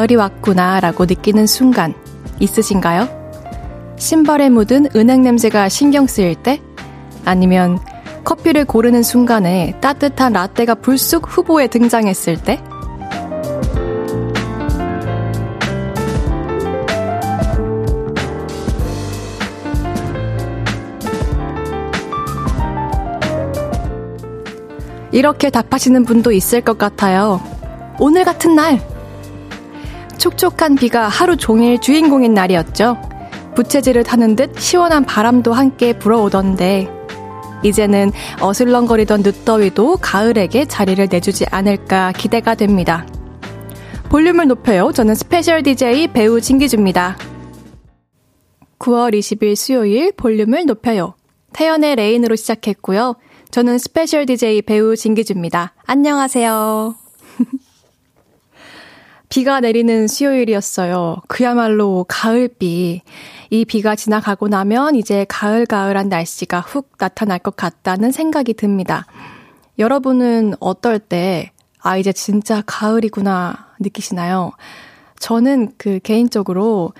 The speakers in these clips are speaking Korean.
가을이 왔구나 라고 느끼는 순간 있으신가요? 신발에 묻은 은행 냄새가 신경 쓰일 때? 아니면 커피를 고르는 순간에 따뜻한 라떼가 불쑥 후보에 등장했을 때? 이렇게 답하시는 분도 있을 것 같아요. 오늘 같은 날! 촉촉한 비가 하루 종일 주인공인 날이었죠. 부채질을 하는 듯 시원한 바람도 함께 불어오던데, 이제는 어슬렁거리던 늦더위도 가을에게 자리를 내주지 않을까 기대가 됩니다. 볼륨을 높여요. 저는 special DJ 배우 진기주입니다. 9월 20일 수요일 볼륨을 높여요. 태연의 Rain으로 시작했고요. 저는 special DJ 배우 진기주입니다. 안녕하세요. 비가 내리는 수요일이었어요. 그야말로 가을비. 이 비가 지나가고 나면 이제 가을가을한 날씨가 훅 나타날 것 같다는 생각이 듭니다. 여러분은 어떨 때, 아, 이제 진짜 가을이구나 느끼시나요? 저는 그 개인적으로,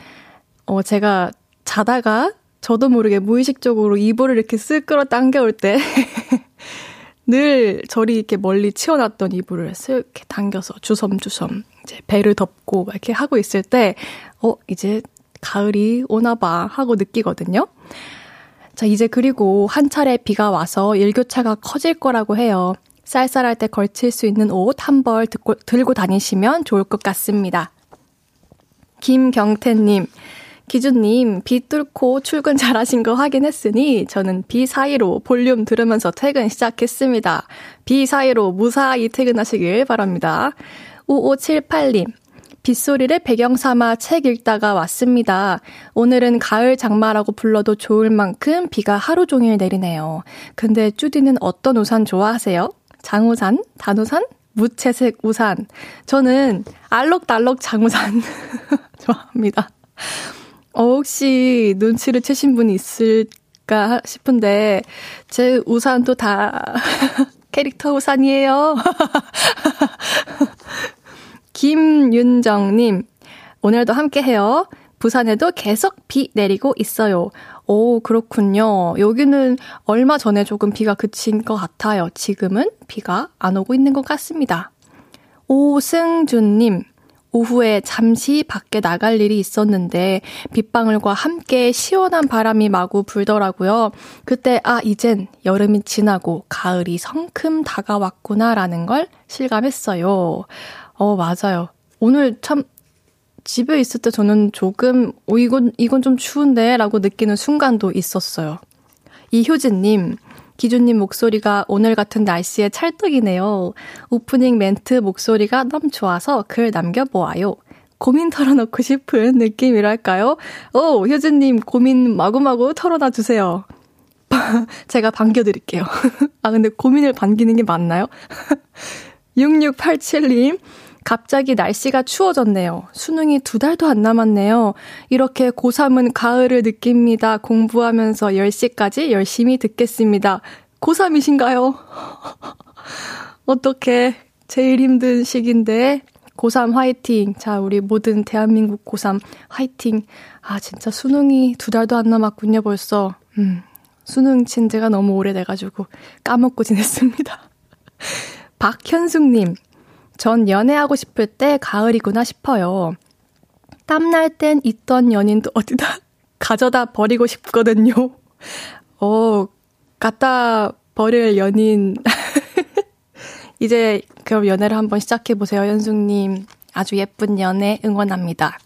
어, 제가 자다가 저도 모르게 무의식적으로 이불을 이렇게 쓱 끌어 당겨올 때, 늘 저리 이렇게 멀리 치워놨던 이불을 쓱 이렇게 당겨서 주섬주섬 이제 배를 덮고 이렇게 하고 있을 때, 어, 이제 가을이 오나 봐 하고 느끼거든요. 자, 이제 그리고 한 차례 비가 와서 일교차가 커질 거라고 해요. 쌀쌀할 때 걸칠 수 있는 옷 한 벌 들고 다니시면 좋을 것 같습니다. 김경태님, 기준님, 비 뚫고 출근 잘하신 거 확인했으니 저는 비 사이로 볼륨 들으면서 퇴근 시작했습니다. 비 사이로 무사히 퇴근하시길 바랍니다. 5578님, 빗소리를 배경 삼아 책 읽다가 왔습니다. 오늘은 가을 장마라고 불러도 좋을 만큼 비가 하루 종일 내리네요. 근데 쭈디는 어떤 우산 좋아하세요? 장우산? 단우산? 무채색 우산. 저는 알록달록 장우산 좋아합니다. 어, 혹시 눈치를 채신 분이 있을까 싶은데, 제 우산도 다 캐릭터 우산이에요. 김윤정님, 오늘도 함께 해요. 부산에도 계속 비 내리고 있어요. 오, 그렇군요. 여기는 얼마 전에 조금 비가 그친 것 같아요. 지금은 비가 안 오고 있는 것 같습니다. 오승준님, 오후에 잠시 밖에 나갈 일이 있었는데 빗방울과 함께 시원한 바람이 마구 불더라고요. 그때 아 이젠 여름이 지나고 가을이 성큼 다가왔구나라는 걸 실감했어요. 어 맞아요. 오늘 참 집에 있을 때 저는 조금 어 이건 이건 좀 추운데라고 느끼는 순간도 있었어요. 이효진 님 기준님 목소리가 오늘 같은 날씨에 찰떡이네요. 오프닝 멘트 목소리가 너무 좋아서 글 남겨보아요. 고민 털어놓고 싶은 느낌이랄까요? 오, 효진님 고민 마구마구 털어놔 주세요. 제가 반겨드릴게요. 아, 근데 고민을 반기는 게 맞나요? 6687님, 갑자기 날씨가 추워졌네요. 수능이 두 달도 안 남았네요. 이렇게 고3은 가을을 느낍니다. 공부하면서 10시까지 열심히 듣겠습니다. 고3이신가요? 어떻게 제일 힘든 시기인데 고3 화이팅. 자, 우리 모든 대한민국 고3 화이팅. 아, 진짜 수능이 두 달도 안 남았군요, 벌써. 음, 수능 친 지가 너무 오래돼가지고 까먹고 지냈습니다. 박현숙님, 전 연애하고 싶을 때 가을이구나 싶어요. 땀날 땐 있던 연인도 어디다 가져다 버리고 싶거든요. 어, 갖다 버릴 연인. 이제 그럼 연애를 한번 시작해보세요, 현숙님. 아주 예쁜 연애 응원합니다.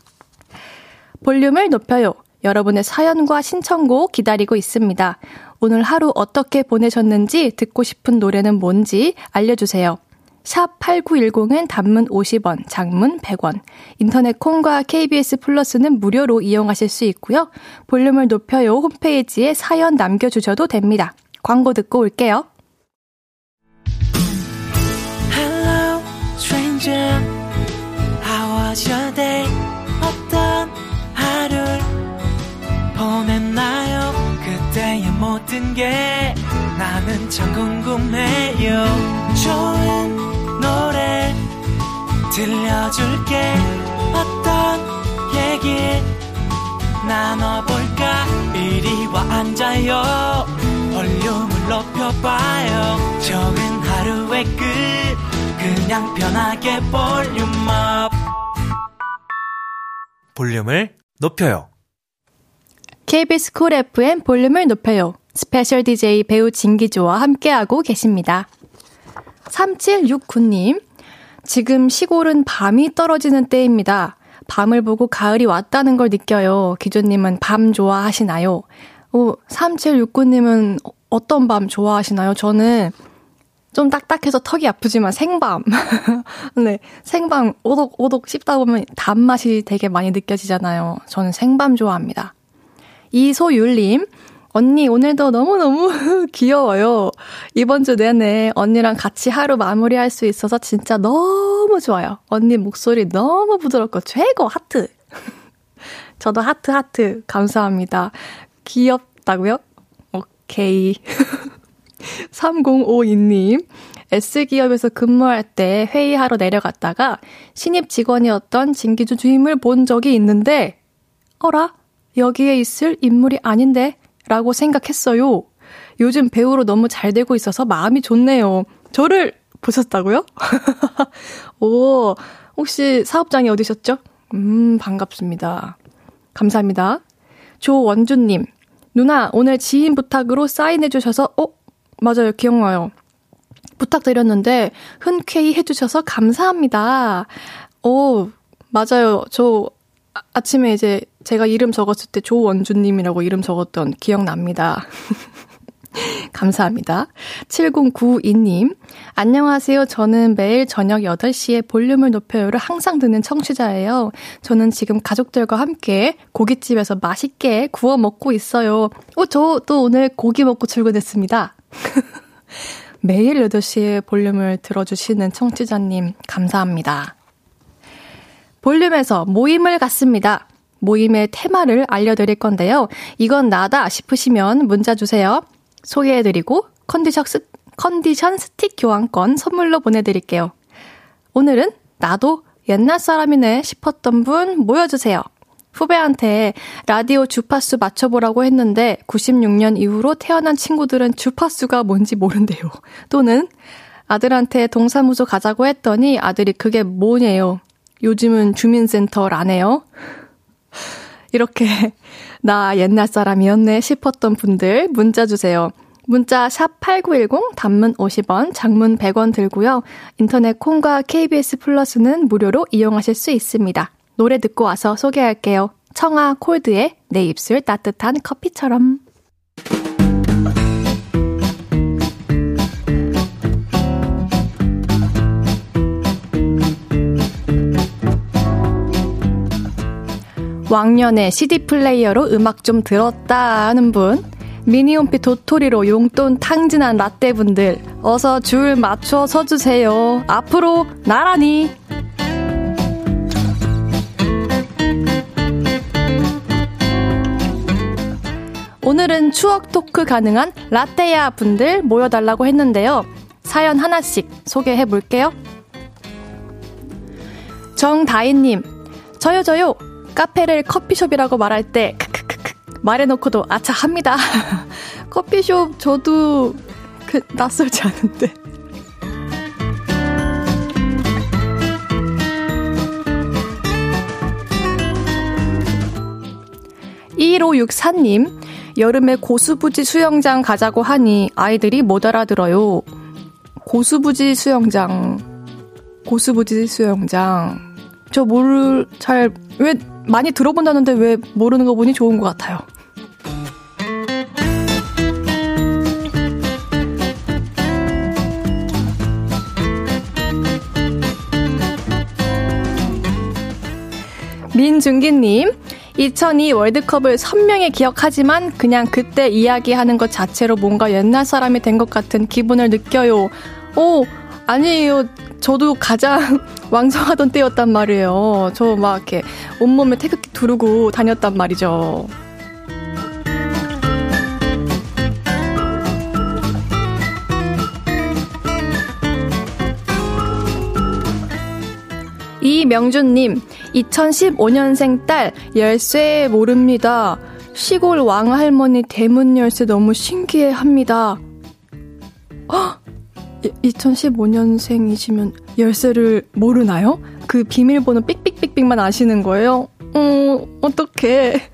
볼륨을 높여요. 여러분의 사연과 신청곡 기다리고 있습니다. 오늘 하루 어떻게 보내셨는지 듣고 싶은 노래는 뭔지 알려주세요. 샵 8910은 단문 50원, 장문 100원. 인터넷 콩과 KBS 플러스는 무료로 이용하실 수 있고요. 볼륨을 높여요 홈페이지에 사연 남겨주셔도 됩니다. 광고 듣고 올게요. Hello, stranger. How was your day? 어떤 하루를 보냈나요? 그때의 모든 게 나는 참 궁금해요. 좋은 노래 들려줄게. 어떤 얘기 나눠볼까? 이리 와 앉아요. 볼륨을 높여봐요. 적은 하루의 끝. 그냥 편하게 볼륨업. 볼륨을 높여요. KBS 쿨 FM 볼륨을 높여요 special DJ 배우 진기주와 함께하고 계십니다 3769님 지금 시골은 밤이 떨어지는 때입니다. 밤을 보고 가을이 왔다는 걸 느껴요. 기주님은 밤 좋아하시나요? 오, 3769님은 어떤 밤 좋아하시나요? 저는 좀 딱딱해서 턱이 아프지만 생밤. 네, 생밤 오독 오독 씹다 보면 단맛이 되게 많이 느껴지잖아요. 저는 생밤 좋아합니다. 이소율님, 언니, 오늘도 너무너무 귀여워요. 이번 주 내내 언니랑 같이 하루 마무리할 수 있어서 진짜 너무 좋아요. 언니 목소리 너무 부드럽고 최고 하트. 저도 하트, 하트. 감사합니다. 귀엽다고요? 오케이. 3052님. S기업에서 근무할 때 회의하러 내려갔다가 신입 직원이었던 진기주 주임을 본 적이 있는데, 어라? 여기에 있을 인물이 아닌데? 라고 생각했어요. 요즘 배우로 너무 잘 되고 있어서 마음이 좋네요. 저를 보셨다고요? 오, 혹시 사업장이 어디셨죠? 음, 반갑습니다. 감사합니다. 조원주님, 누나, 오늘 지인 부탁으로 사인해주셔서, 어? 맞아요, 기억나요. 부탁드렸는데, 흔쾌히 해주셔서 감사합니다. 오, 맞아요. 저 아, 아침에 이제 제가 이름 적었을 때 조원주님이라고 이름 적었던 기억납니다. 감사합니다. 7092님, 안녕하세요. 저는 매일 저녁 8시에 볼륨을 높여요를 항상 듣는 청취자예요. 저는 지금 가족들과 함께 고깃집에서 맛있게 구워 먹고 있어요. 어, 저도 오늘 고기 먹고 출근했습니다. 매일 8시에 볼륨을 들어주시는 청취자님, 감사합니다. 볼륨에서 모임을 갖습니다. 모임의 테마를 알려드릴 건데요. 이건 나다 싶으시면 문자 주세요. 소개해드리고 컨디션, 스, 컨디션 스틱 교환권 선물로 보내드릴게요. 오늘은 나도 옛날 사람이네 싶었던 분 모여주세요. 후배한테 라디오 주파수 맞춰보라고 했는데 96년 이후로 태어난 친구들은 주파수가 뭔지 모른대요. 또는 아들한테 동사무소 가자고 했더니 아들이 그게 뭐냐요. 요즘은 주민센터라네요. 이렇게 나 옛날 사람이었네 싶었던 분들 문자 주세요. 문자 샵 8910 단문 50원, 장문 100원 들고요. 인터넷 콩과 KBS 플러스는 무료로 이용하실 수 있습니다. 노래 듣고 와서 소개할게요. 청아 콜드의 내 입술 따뜻한 커피처럼. 왕년에 CD 플레이어로 음악 좀 들었다 하는 분, 미니홈피 도토리로 용돈 탕진한 라떼분들, 어서 줄 맞춰 서주세요. 앞으로 나란히! 오늘은 추억 토크 가능한 라떼야 분들 모여달라고 했는데요. 사연 하나씩 소개해 볼게요. 정다인님, 저요, 저요. 카페를 커피숍이라고 말할 때 크크크크 말해놓고도 아차 합니다. 커피숍 저도 그 낯설지 않은데. 1564님, 여름에 고수부지 수영장 가자고 하니 아이들이 못 알아들어요. 고수부지 수영장, 고수부지 수영장. 저 모를, 잘, 왜 많이 들어본다는데 왜 모르는 거 보니 좋은 것 같아요. 민준기님, 2002 월드컵을 선명히 기억하지만 그냥 그때 이야기하는 것 자체로 뭔가 옛날 사람이 된 것 같은 기분을 느껴요. 오, 아니에요. 저도 가장 왕성하던 때였단 말이에요. 저 막 이렇게 온몸에 태극기 두르고 다녔단 말이죠. 이명준님, 2015년생 딸 열쇠 모릅니다. 시골 왕할머니 대문 열쇠 너무 신기해 합니다. 어? 2015년생이시면 열쇠를 모르나요? 그 비밀번호 삑삑삑삑만 아시는 거예요? 어, 어떡해.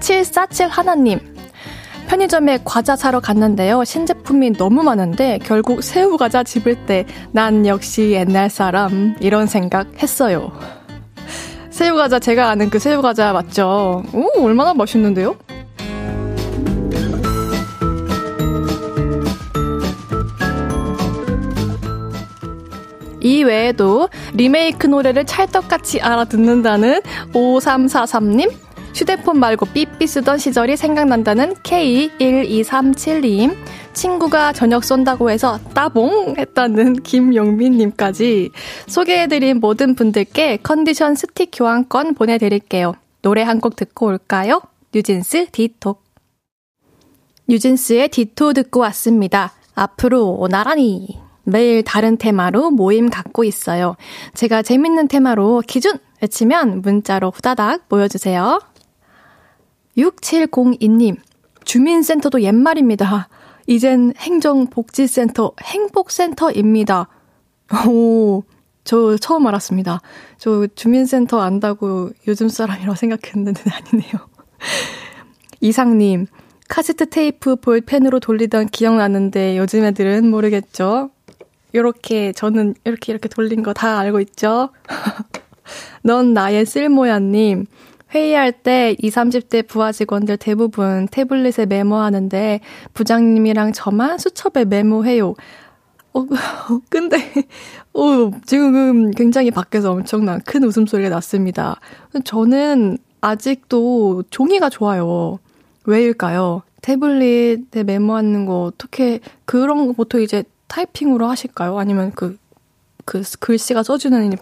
7447 하나님. 편의점에 과자 사러 갔는데요. 신제품이 너무 많은데 결국 새우 과자 집을 때 난 역시 옛날 사람 이런 생각 했어요. 새우 과자 제가 아는 그 새우 과자 맞죠? 오, 얼마나 맛있는데요? 이 외에도 리메이크 노래를 찰떡같이 알아듣는다는 5343님, 휴대폰 말고 삐삐 쓰던 시절이 생각난다는 K1237님, 친구가 저녁 쏜다고 해서 따봉 했다는 김용민님까지 소개해드린 모든 분들께 컨디션 스틱 교환권 보내드릴게요. 노래 한 곡 듣고 올까요? 뉴진스 Ditto. 뉴진스의 Ditto 듣고 왔습니다. 앞으로 나란히 매일 다른 테마로 모임 갖고 있어요. 제가 재밌는 테마로 기준 외치면 문자로 후다닥 보여주세요. 6702님, 주민센터도 옛말입니다. 이젠 행정복지센터, 행복센터입니다. 오, 저 처음 알았습니다. 저 주민센터 안다고 요즘 사람이라고 생각했는데 아니네요. 이상님, 카세트 테이프 볼펜으로 돌리던 기억나는데 요즘 애들은 모르겠죠? 요렇게, 저는 이렇게 이렇게 돌린 거 다 알고 있죠? 넌 나의 쓸모야님, 회의할 때 20, 30대 부하 직원들 대부분 태블릿에 메모하는데 부장님이랑 저만 수첩에 메모해요. 어, 근데, 어, 지금 굉장히 밖에서 엄청난 큰 웃음소리가 났습니다. 저는 아직도 종이가 좋아요. 왜일까요? 태블릿에 메모하는 거 어떻게, 그런 거 보통 이제 타이핑으로 하실까요? 아니면 그, 그 글씨가 써주는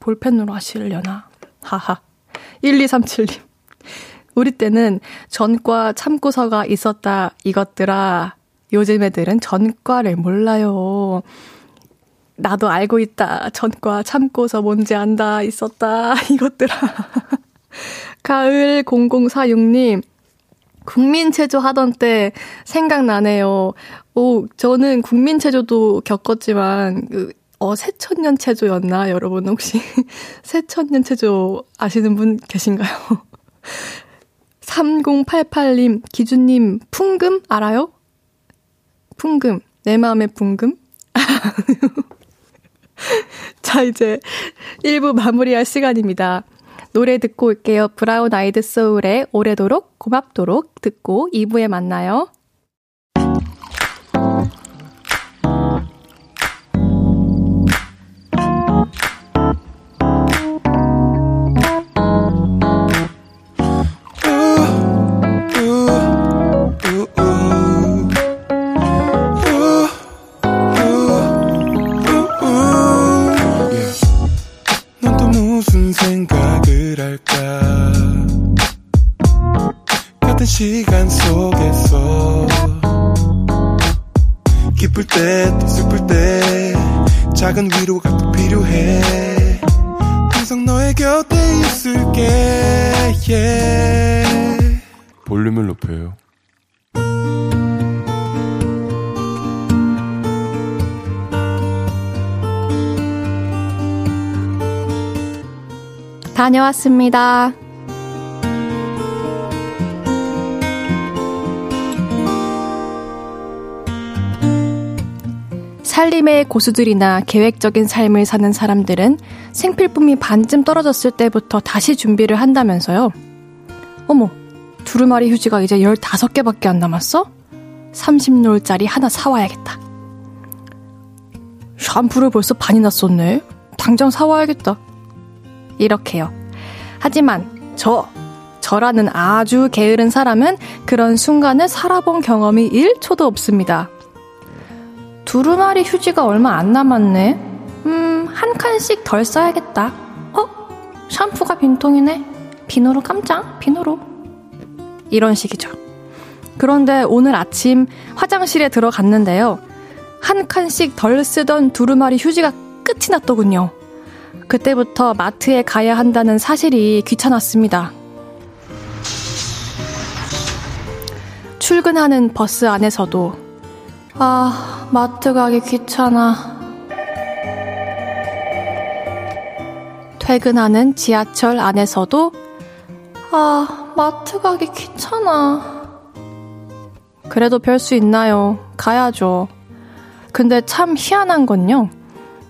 볼펜으로 하시려나? 하하. 1237님. 우리 때는 전과 참고서가 있었다 이것들아. 요즘 애들은 전과를 몰라요. 나도 알고 있다. 전과 참고서 뭔지 안다. 있었다. 이것들아. 가을 0046님. 국민체조 하던 때 생각나네요. 오, 저는 국민체조도 겪었지만, 그, 어, 새천년 체조였나? 여러분 혹시 새천년 체조 아시는 분 계신가요? 3088님, 기준님, 풍금 알아요? 풍금. 내 마음의 풍금? 자, 이제 1부 마무리할 시간입니다. 노래 듣고 올게요. 브라운 아이드 소울의 오래도록 고맙도록 듣고 2부에 만나요. Yeah. 볼륨을 높여요 다녀왔습니다. 살림의 고수들이나 계획적인 삶을 사는 사람들은 생필품이 반쯤 떨어졌을 때부터 다시 준비를 한다면서요. 어머, 두루마리 휴지가 이제 15개밖에 안 남았어? 30롤짜리 하나 사와야겠다. 샴푸를 벌써 반이나 썼네. 당장 사와야겠다. 이렇게요. 하지만 저, 저라는 아주 게으른 사람은 그런 순간을 살아본 경험이 1초도 없습니다. 두루마리 휴지가 얼마 안 남았네. 음, 한 칸씩 덜 써야겠다. 어? 샴푸가 빈통이네. 비누로 깜짝? 비누로. 이런 식이죠. 그런데 오늘 아침 화장실에 들어갔는데요. 한 칸씩 덜 쓰던 두루마리 휴지가 끝이 났더군요. 그때부터 마트에 가야 한다는 사실이 귀찮았습니다. 출근하는 버스 안에서도 아, 마트 가기 귀찮아. 퇴근하는 지하철 안에서도 아, 마트 가기 귀찮아. 그래도 별 수 있나요? 가야죠. 근데 참 희한한 건요.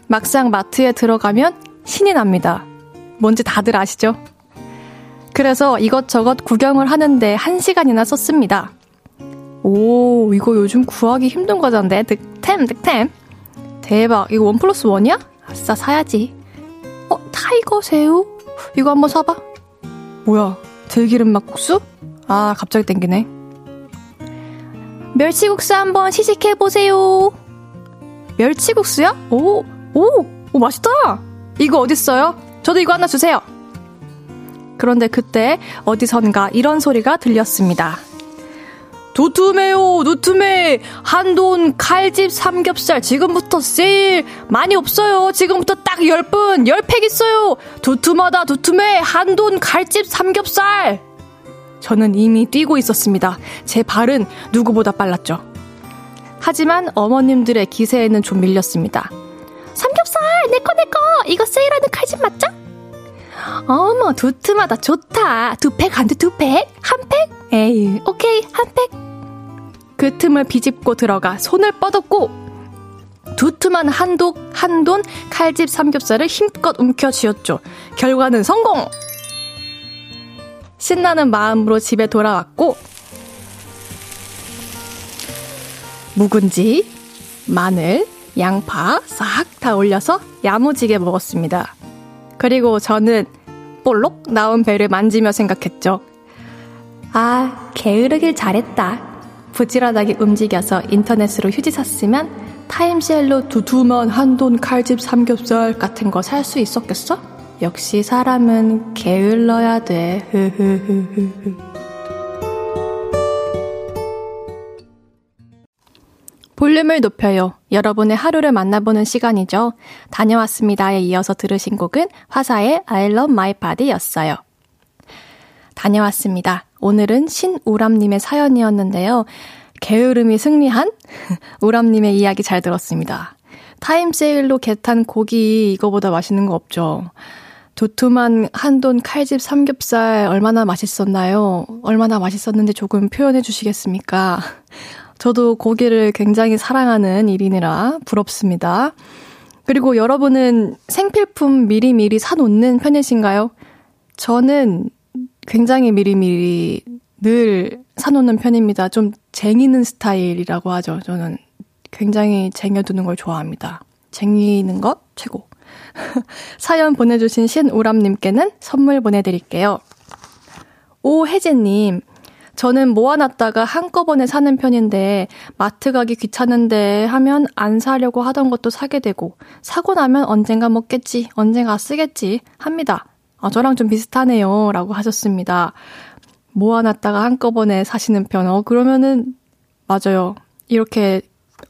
막상 마트에 들어가면 신이 납니다. 뭔지 다들 아시죠? 그래서 이것저것 구경을 하는데 한 시간이나 썼습니다. 오, 이거 요즘 구하기 힘든 과자인데. 득템, 득템. 대박. 이거 one plus one이야? 아싸, 사야지. 어, 타이거 새우? 이거 한번 사봐. 뭐야, 들기름 막국수? 아, 갑자기 땡기네. 멸치국수 한번 시식해보세요. 멸치국수야? 오, 오, 오, 맛있다! 이거 어딨어요? 저도 이거 하나 주세요. 그런데 그때 어디선가 이런 소리가 들렸습니다. 두툼해요, 두툼해. 한돈 칼집 삼겹살 지금부터 세일 많이 없어요. 지금부터 딱 10분, 10팩 있어요. 두툼하다, 두툼해. 한돈 칼집 삼겹살. 저는 이미 뛰고 있었습니다. 제 발은 누구보다 빨랐죠. 하지만 어머님들의 기세에는 좀 밀렸습니다. 삼겹살, 내꺼, 내꺼. 이거 세일하는 칼집 맞죠? 어머, 두툼하다, 좋다. 두 팩, 한 두, 두 팩? 한 팩? 에이, 오케이, 한 팩. 그 틈을 비집고 들어가 손을 뻗었고, 두툼한 한독, 한돈, 칼집 삼겹살을 힘껏 움켜 쥐었죠. 결과는 성공! 신나는 마음으로 집에 돌아왔고, 묵은지, 마늘, 양파 싹 다 올려서 야무지게 먹었습니다. 그리고 저는 볼록 나온 배를 만지며 생각했죠. 아, 게으르길 잘했다. 부지런하게 움직여서 인터넷으로 휴지 샀으면 타임셀로 두툼한 한돈 칼집 삼겹살 같은 거 살 수 있었겠어? 역시 사람은 게을러야 돼. 볼륨을 높여요. 여러분의 하루를 만나보는 시간이죠. 다녀왔습니다에 이어서 들으신 곡은 화사의 I love my body 였어요. 다녀왔습니다. 오늘은 신우람님의 사연이었는데요. 게으름이 승리한 우람님의 이야기 잘 들었습니다. 타임 세일로 개탄 고기 이거보다 맛있는 거 없죠. 두툼한 한돈 칼집 삼겹살 얼마나 맛있었나요? 얼마나 맛있었는지 조금 표현해 주시겠습니까? 저도 고기를 굉장히 사랑하는 일이라 부럽습니다. 그리고 여러분은 생필품 미리미리 사놓는 편이신가요? 저는 굉장히 미리미리 늘 사놓는 편입니다. 좀 쟁이는 스타일이라고 하죠. 저는 굉장히 쟁여두는 걸 좋아합니다. 쟁이는 것 최고. 사연 보내주신 신우람님께는 선물 보내드릴게요. 오혜재님, 저는 모아놨다가 한꺼번에 사는 편인데 마트 가기 귀찮은데 하면 안 사려고 하던 것도 사게 되고 사고 나면 언젠가 먹겠지, 언젠가 쓰겠지 합니다. 아, 저랑 좀 비슷하네요. 라고 하셨습니다. 모아놨다가 한꺼번에 사시는 편. 어, 그러면은, 맞아요. 이렇게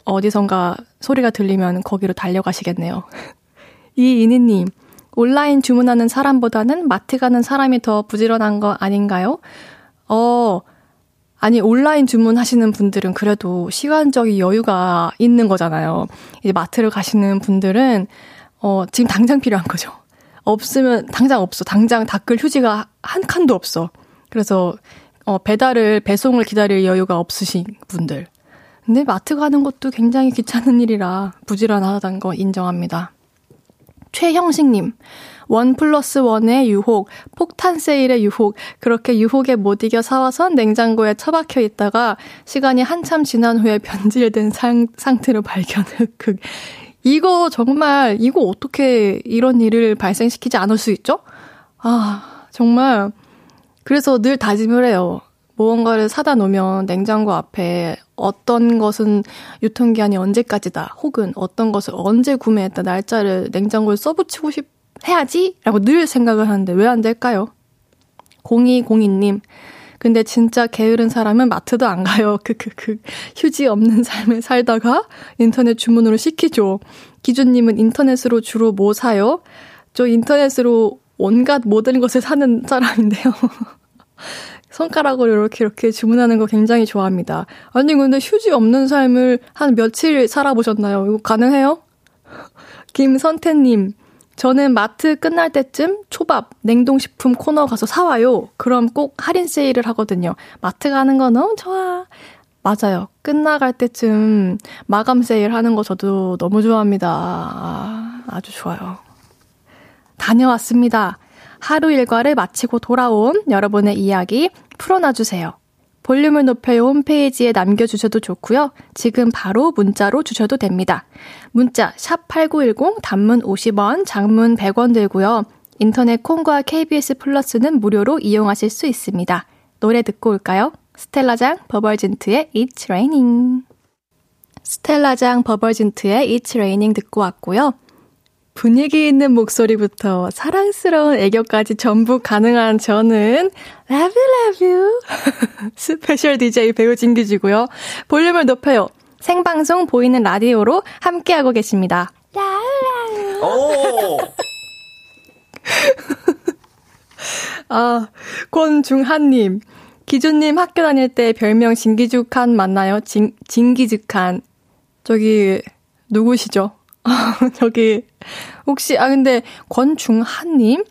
어디선가 소리가 들리면 거기로 달려가시겠네요. 이이니님, 온라인 주문하는 사람보다는 마트 가는 사람이 더 부지런한 거 아닌가요? 어, 아니, 온라인 주문하시는 분들은 그래도 시간적인 여유가 있는 거잖아요. 이제 마트를 가시는 분들은, 어, 지금 당장 필요한 거죠. 없으면 당장 없어. 당장 닦을 휴지가 한 칸도 없어. 그래서, 어, 배달을, 배송을 기다릴 여유가 없으신 분들. 근데 마트 가는 것도 굉장히 귀찮은 일이라 부지런하다는 거 인정합니다. 최형식님, 원 플러스 원의 유혹, 폭탄 세일의 유혹, 그렇게 유혹에 못 이겨 사와선 냉장고에 처박혀 있다가 시간이 한참 지난 후에 변질된 상, 상태로 발견, 흑흑. 이거 정말, 이거 어떻게 이런 일을 발생시키지 않을 수 있죠? 아, 정말. 그래서 늘 다짐을 해요. 무언가를 사다 놓으면 냉장고 앞에 어떤 것은 유통기한이 언제까지다, 혹은 어떤 것을 언제 구매했다 날짜를 냉장고에 써붙이고 싶, 해야지? 라고 늘 생각을 하는데 왜 안 될까요? 0202님, 근데 진짜 게으른 사람은 마트도 안 가요. 그, 그, 그, 휴지 없는 삶을 살다가 인터넷 주문으로 시키죠. 기준님은 인터넷으로 주로 뭐 사요? 저 인터넷으로 온갖 모든 것을 사는 사람인데요. 손가락으로 이렇게 이렇게 주문하는 거 굉장히 좋아합니다. 아니, 근데 휴지 없는 삶을 한 며칠 살아보셨나요? 이거 가능해요? 김선태님, 저는 마트 끝날 때쯤 초밥, 냉동식품 코너 가서 사와요. 그럼 꼭 할인 세일을 하거든요. 마트 가는 거 너무 좋아. 맞아요. 끝나갈 때쯤 마감 세일 하는 거 저도 너무 좋아합니다. 아, 아주 좋아요. 다녀왔습니다. 하루 일과를 마치고 돌아온 여러분의 이야기 풀어놔주세요. 볼륨을 높여요 홈페이지에 남겨주셔도 좋고요. 지금 바로 문자로 주셔도 됩니다. 문자 샵8910 단문 50원, 장문 100원 들고요. 인터넷 콩과 KBS 플러스는 무료로 이용하실 수 있습니다. 노래 듣고 올까요? 스텔라장 버벌진트의 It's Raining. 스텔라장 버벌진트의 It's Raining 듣고 왔고요. 분위기 있는 목소리부터 사랑스러운 애교까지 전부 가능한 저는 Love you, love you. 스페셜 DJ 배우 진기주고요. 볼륨을 높여요. 생방송 보이는 라디오로 함께하고 계십니다. 오! 아, 권중한님. 기주님 학교 다닐 때 별명 진기죽한 맞나요? 진, 진기죽한. 저기, 누구시죠? 저기, 혹시, 아, 근데, 권중한님?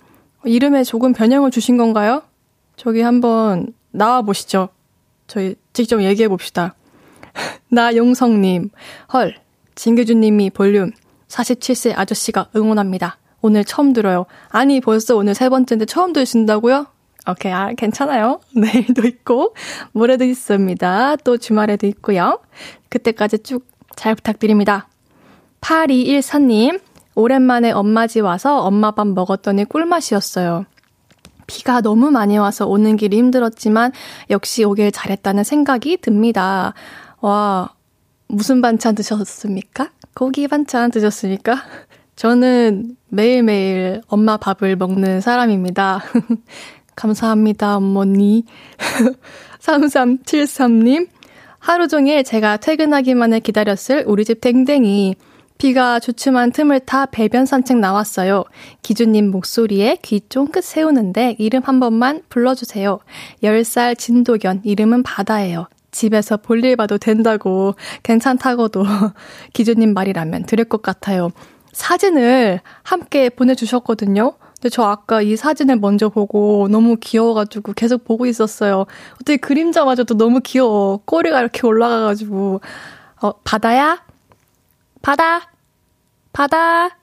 이름에 조금 변형을 주신 건가요? 저기 한번 나와 보시죠. 저희 직접 얘기해 봅시다. 나용성님, 헐, 진규주님이 볼륨 47세 아저씨가 응원합니다. 오늘 처음 들어요. 아니, 벌써 오늘 세 번째인데 처음 들으신다고요? 오케이, 아, 괜찮아요. 내일도 있고, 모레도 있습니다. 또 주말에도 있고요. 그때까지 쭉 잘 부탁드립니다. 8214님, 오랜만에 엄마 집 와서 엄마 밥 먹었더니 꿀맛이었어요. 비가 너무 많이 와서 오는 길이 힘들었지만 역시 오길 잘했다는 생각이 듭니다. 와, 무슨 반찬 드셨습니까? 고기 반찬 드셨습니까? 저는 매일매일 엄마 밥을 먹는 사람입니다. 감사합니다, 어머니. 3373님, 하루 종일 제가 퇴근하기만을 기다렸을 우리 집 댕댕이. 비가 주춤한 틈을 타 배변 산책 나왔어요. 기준님 목소리에 귀 쫑긋 세우는데 이름 한 번만 불러주세요. 10살 진도견, 이름은 바다예요. 집에서 볼일 봐도 된다고, 괜찮다고도 기준님 말이라면 들을 것 같아요. 사진을 함께 보내주셨거든요. 근데 저 아까 이 사진을 먼저 보고 너무 귀여워가지고 계속 보고 있었어요. 어떻게 그림자마저도 너무 귀여워. 꼬리가 이렇게 올라가가지고. 어, 바다야? 바다? 바다?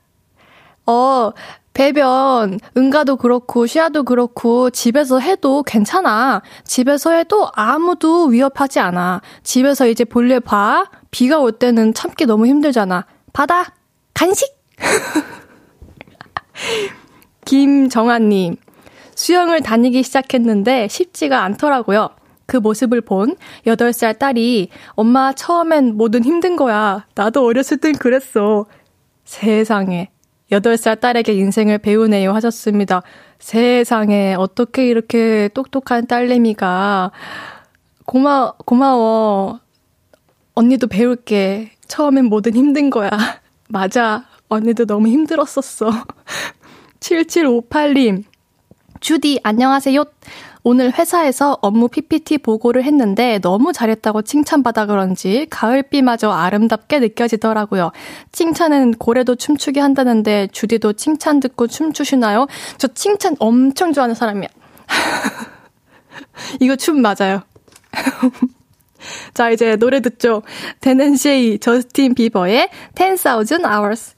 어, 배변, 응가도 그렇고, 시야도 그렇고, 집에서 해도 괜찮아. 집에서 해도 아무도 위협하지 않아. 집에서 이제 볼일 봐. 비가 올 때는 참기 너무 힘들잖아. 바다, 간식! 김정아님, 수영을 다니기 시작했는데 쉽지가 않더라고요. 그 모습을 본 8살 딸이 엄마 처음엔 뭐든 힘든 거야. 나도 어렸을 땐 그랬어. 세상에. 8살 딸에게 인생을 배우네요 하셨습니다. 세상에 어떻게 이렇게 똑똑한 딸내미가 고마 고마워. 언니도 배울게. 처음엔 뭐든 힘든 거야. 맞아. 언니도 너무 힘들었었어. 7758님. 주디, 안녕하세요. 오늘 회사에서 업무 PPT 보고를 했는데 너무 잘했다고 칭찬받아 그런지 가을비마저 아름답게 느껴지더라고요. 칭찬은 고래도 춤추게 한다는데 주디도 칭찬 듣고 춤추시나요? 저 칭찬 엄청 좋아하는 사람이야. 이거 춤 맞아요. 자, 이제 노래 듣죠. 데넨쉐이 저스틴 비버의 10,000 Hours.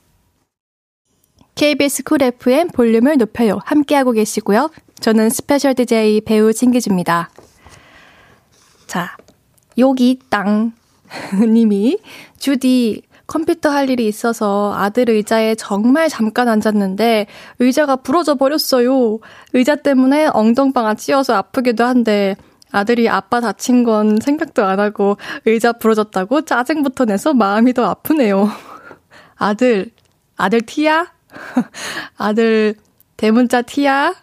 KBS 쿨 FM 볼륨을 높여요. 함께하고 계시고요. 저는 스페셜 DJ 배우 진기주입니다. 자, 여기 땅 님이 쭈디 컴퓨터 할 일이 있어서 아들 의자에 정말 잠깐 앉았는데 의자가 부러져 버렸어요. 의자 때문에 엉덩방아 찧어서 아프기도 한데 아들이 아빠 다친 건 생각도 안 하고 의자 부러졌다고 짜증부터 내서 마음이 더 아프네요. 아들, 아들 티야? 아들 대문자 티야?